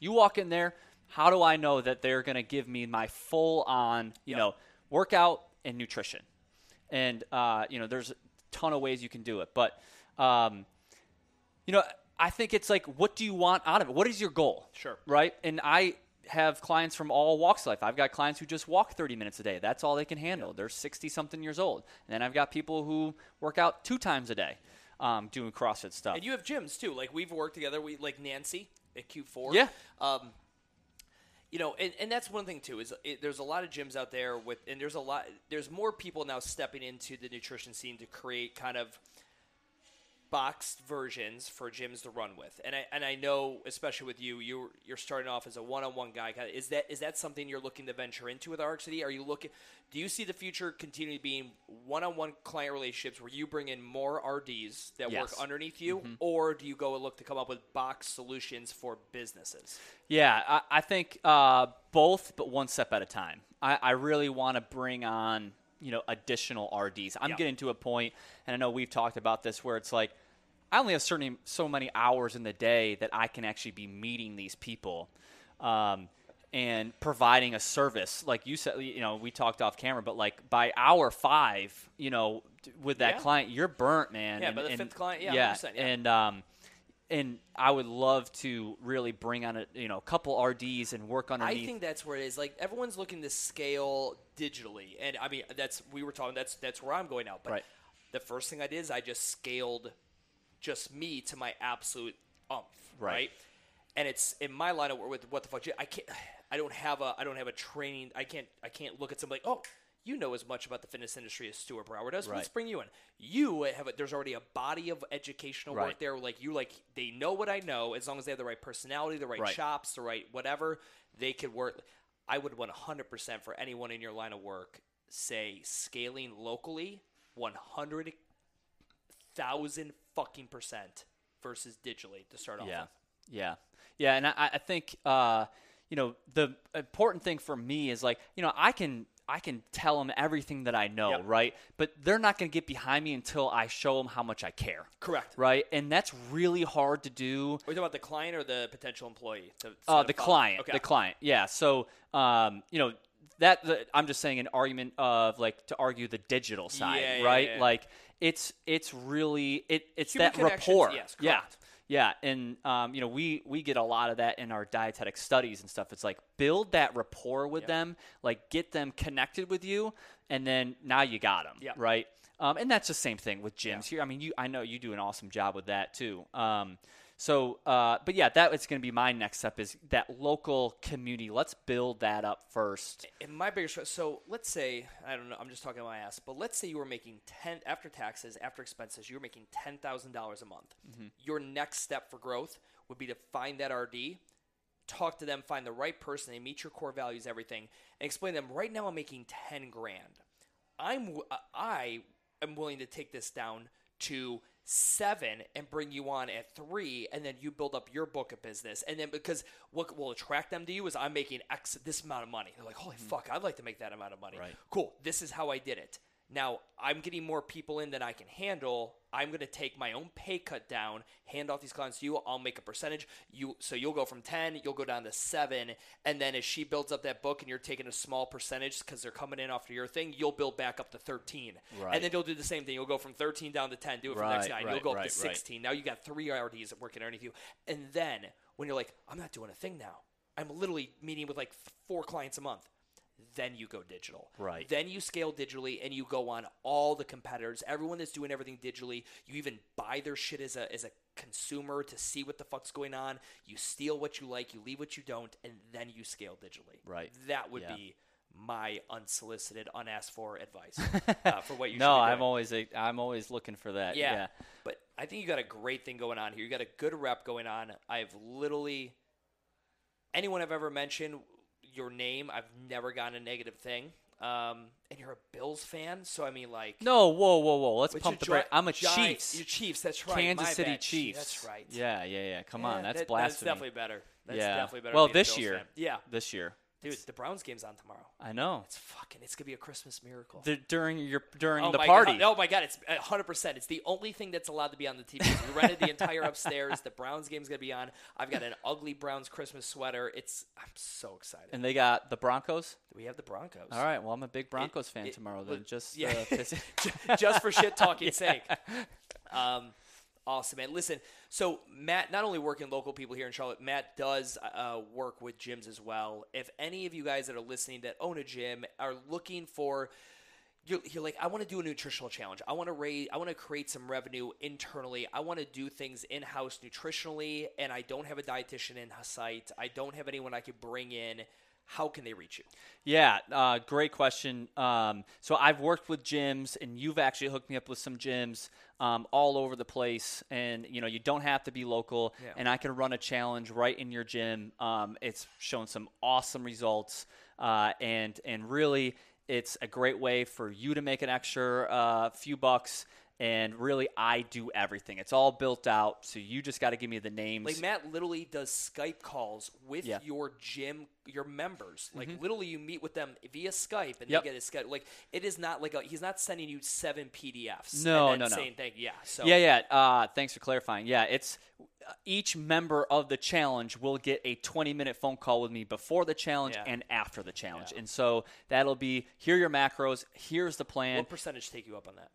You walk in there, how do I know that they're going to give me my full on, you Yep. know, workout and nutrition? And, uh, you know, there's a ton of ways you can do it. But, um, you know, I think it's like, what do you want out of it? What is your goal? Sure. Right? And I have clients from all walks of life. I've got clients who just walk 30 minutes a day. That's all they can handle. They're 60 something years old. And then I've got people who work out two times a day um, doing CrossFit stuff. And you have gyms too. Like we've worked together. We like Nancy at Q4. Yeah. Um, you know, and, and that's one thing too is it, there's a lot of gyms out there with, and there's a lot, there's more people now stepping into the nutrition scene to create kind of boxed versions for gyms to run with. And I and I know, especially with you, you you're starting off as a one-on-one guy. Is that is that something you're looking to venture into with Arc City? Are you looking? Do you see the future continuing being one-on-one client relationships where you bring in more RDs that work underneath you, or do you go and look to come up with box solutions for businesses? Yeah, I, I think uh, both, but one step at a time. I, I really want to bring on you know additional RDs. I'm Yeah. getting to a point, and I know we've talked about this, where it's like I only have certain so many hours in the day that I can actually be meeting these people. Um, and providing a service, like you said, you know, we talked off camera, but like by hour five, you know, with that Yeah. client, you're burnt, man. Yeah, and, by the and- fifth client, yeah, yeah, 100%, yeah. and um, and I would love to really bring on a you know a couple RDs and work on. I think that's where it is. Like everyone's looking to scale digitally, and I mean that's we were talking. That's that's where I'm going now. But Right. the first thing I did is I just scaled just me to my absolute umph, Right. right? And it's in my line of work with what the fuck. I can't. I don't have a. I don't have a training. I can't. I can't look at somebody. like, Oh, you know as much about the fitness industry as Stuart Brauer does. Let's bring you in. You have. A, there's already a body of educational work there. Like you, like they know what I know. As long as they have the right personality, the right, Right. chops, the right whatever, they could work. I would 100% for anyone in your line of work say scaling locally 100,000 fucking percent versus digitally to start off Yeah, with. yeah, yeah, and I, I think uh, you know the important thing for me is like you know I can I can tell them everything that I know, Yep. right? But they're not going to get behind me until I show them how much I care, Correct. right? And that's really hard to do. Are we talking about the client or the potential employee? To, Uh, the client, Okay. the client, yeah. So, um, you know, that the, I'm just saying an argument of like to argue the digital side, Yeah, yeah, right? yeah. Like it's it's really it it's Human that rapport, yes, yeah, yeah. And um, you know, we we get a lot of that in our dietetic studies and stuff. It's like build that rapport with them, like get them connected with you, and then now you got them, Yeah. right? Um, and that's the same thing with gyms here. I mean, you I know you do an awesome job with that too. Um, so, uh, but yeah, that is going to be my next step is that local community. Let's build that up first. And my biggest so let's say I don't know I'm just talking my ass, but let's say you were making ten after taxes after expenses you were making ten thousand dollars a month. Your next step for growth would be to find that RD, talk to them, find the right person, they meet your core values, everything, and explain to them. Right now I'm making ten grand. I'm I am willing to take this down to seven and bring you on at three, and then you build up your book of business. And then because what will attract them to you is I'm making X this amount of money. They're like, holy hmm. fuck, I'd like to make that amount of money. Right. Cool. This is how I did it. Now I'm getting more people in than I can handle. I'm going to take my own pay cut down, hand off these clients to you. I'll make a percentage. You so you'll go from ten, you'll go down to seven, and then as she builds up that book, and you're taking a small percentage because they're coming in after your thing, you'll build back up to thirteen, Right. and then you'll do the same thing. You'll go from thirteen down to ten. Do it for the next guy. and right, you'll go up to right. sixteen. Now you got three RDs working underneath you, and then when you're like, I'm not doing a thing now. I'm literally meeting with like four clients a month. Then you go digital. Right. Then you scale digitally and you go on all the competitors, everyone that's doing everything digitally. You even buy their shit as a as a consumer to see what the fuck's going on. You steal what you like, you leave what you don't, and then you scale digitally. Right. That would Yeah. be my unsolicited, unasked for advice uh, for what you. no, I'm always I'm always looking for that. Yeah. yeah. But I think you got a great thing going on here. You got a good rep going on. I've literally anyone I've ever mentioned your name, I've never gotten a negative thing. Um, and you're a Bills fan, so I mean, like, No, whoa, whoa, whoa. Let's pump the you're brake. Gi- I'm a Giants- Chiefs. You're Chiefs. That's right. Kansas My City bad. Chiefs. That's right. Yeah, yeah, yeah. Come on, that's that- blasphemy. That's definitely better. That's yeah. definitely better. Well, this year. fan. Yeah, This year. Dude, the Browns game's on tomorrow. I know. It's fucking. It's gonna be a Christmas miracle. The, during your during Oh the my party. God. Oh my god, it's 100%. It's the only thing that's allowed to be on the TV. We rented the entire upstairs. The Browns game's going to be on. I've got an ugly Browns Christmas sweater. It's I'm so excited. And they got the Broncos. we have the Broncos. All right. Well, I'm a big Broncos fan it- tomorrow. Then just yeah. uh, Just for shit talking sake. Um Awesome, man. Listen, so Matt, not only working local people here in Charlotte, Matt does uh, work with gyms as well. If any of you guys that are listening that own a gym are looking for you're, you're like, I want to do a nutritional challenge. I want to raise, I want to create some revenue internally. I want to do things in house nutritionally, and I don't have a dietitian in sight. I don't have anyone I could bring in. How can they reach you? Yeah, uh, great question. Um, so I've worked with gyms, and you've actually hooked me up with some gyms um, all over the place. And you know, you don't have to be local, Yeah. and I can run a challenge right in your gym. Um, it's shown some awesome results, uh, and and really, it's a great way for you to make an extra uh, few bucks. And really, I do everything. It's all built out, so you just got to give me the names. Like Matt literally does Skype calls with Yeah. Mm-hmm. your gym, your members. Like literally, you meet with them via Skype, and Yep. they get his schedule. Like it is not like a, he's not sending you seven PDFs. No, and no, no. Saying thank yeah. So Yeah, yeah. Uh, thanks for clarifying. Yeah, it's uh, each member of the challenge will get a 20 minute phone call with me before the challenge Yeah. and after the challenge. Yeah. And so that'll be here are your macros, here's the plan What percentage take you up on that?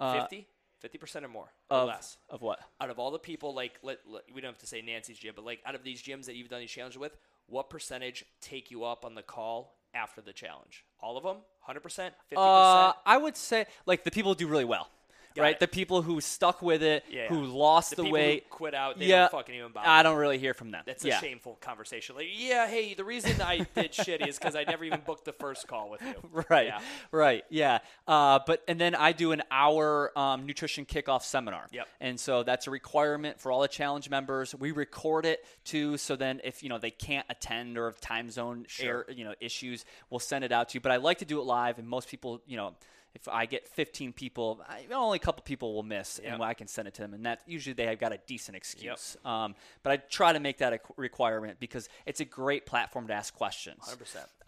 Uh, 50? 50% or more? Or of, less? of what? Out of all the people, like, let, let- we don't have to say Nancy's gym, but like out of these gyms that you've done these challenges with, what percentage take you up on the call after the challenge? All of them? 100%? 50%? Uh, I would say like the people who do really well. Got right, it. the people who stuck with it, Yeah, who lost The the, people who weight, quit out, they yeah, don't fucking even bother. I don't really hear from them. That's yeah. a shameful conversation. Like, yeah, hey, the reason I did shitty is because I never even booked the first call with you. right Yeah. right yeah uh, but and then i do an hour um, nutrition kickoff seminar Yep. and so that's a requirement for all the challenge members we record it too so then if you know they can't attend or if time zone Sure. air, you know issues we'll send it out to you but i like to do it live and most people you know if I get 15 people, I, only a couple people will miss, Yep. and I can send it to them. And that usually they have got a decent excuse. Um, but I try to make that a requirement because it's a great platform to ask questions.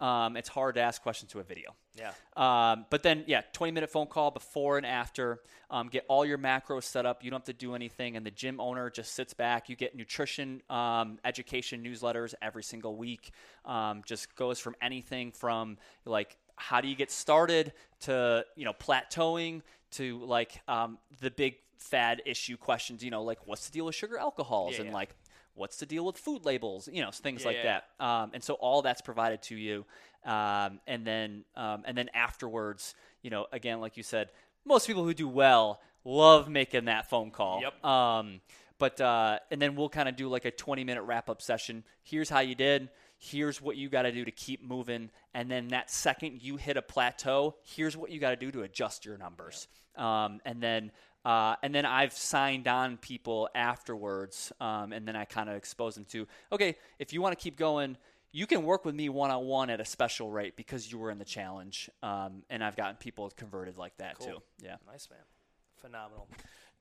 100%. Um, it's hard to ask questions to a video. Yeah. Um, but then, yeah, 20 minute phone call before and after. Um, get all your macros set up. You don't have to do anything. And the gym owner just sits back. You get nutrition um, education newsletters every single week. Um, just goes from anything from like, how do you get started to, you know, plateauing to like um, the big fad issue questions, you know, like what's the deal with sugar alcohols Yeah, and yeah. like, what's the deal with food labels, you know, things Yeah, like that. Um, and so all that's provided to you, um, and then um, and then afterwards, you know, again, like you said, most people who do well love making that phone call. Yep. Um, but uh, and then we'll kind of do like a 20 minute wrap up session. Here's how you did. Here's what you got to do to keep moving. And then that second you hit a plateau, here's what you got to do to adjust your numbers. Um, and then uh, and then I've signed on people afterwards, um, and then I kind of expose them to okay, if you want to keep going, you can work with me one on one at a special rate because you were in the challenge. Um, and I've gotten people converted like that Cool. too. Yeah. Nice, man. Phenomenal.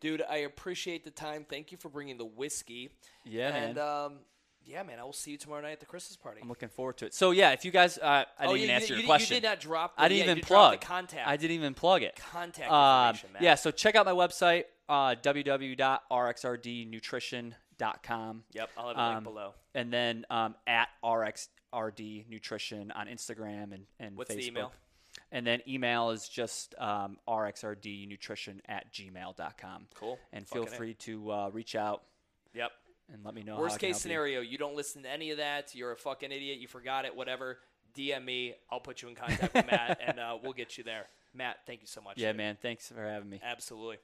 Dude, I appreciate the time. Thank you for bringing the whiskey. Yeah, And, man. um, yeah, man, I will see you tomorrow night at the Christmas party. I'm looking forward to it. So yeah, if you guys, uh, I didn't oh, even you, answer you, your you question. did not drop the, I didn't yeah, even plug the contact. I didn't even plug it. Contact Um, information, Matt. yeah, so check out my website, uh, www.rxrdnutrition.com. Yep, I'll have a link Um, below. And then um, at RXRD Nutrition on Instagram and, and What's Facebook. the email? And then email is just um, rxrdnutrition at gmail.com. Cool. And feel Fucking A. free to uh, reach out. Yep. And let me know. Worst case help you. scenario, you. don't listen to any of that. You're a fucking idiot. You forgot it. Whatever. DM me. I'll put you in contact with Matt, and uh, we'll get you there. Matt, thank you so much. Yeah, dude. man. Thanks for having me. Absolutely.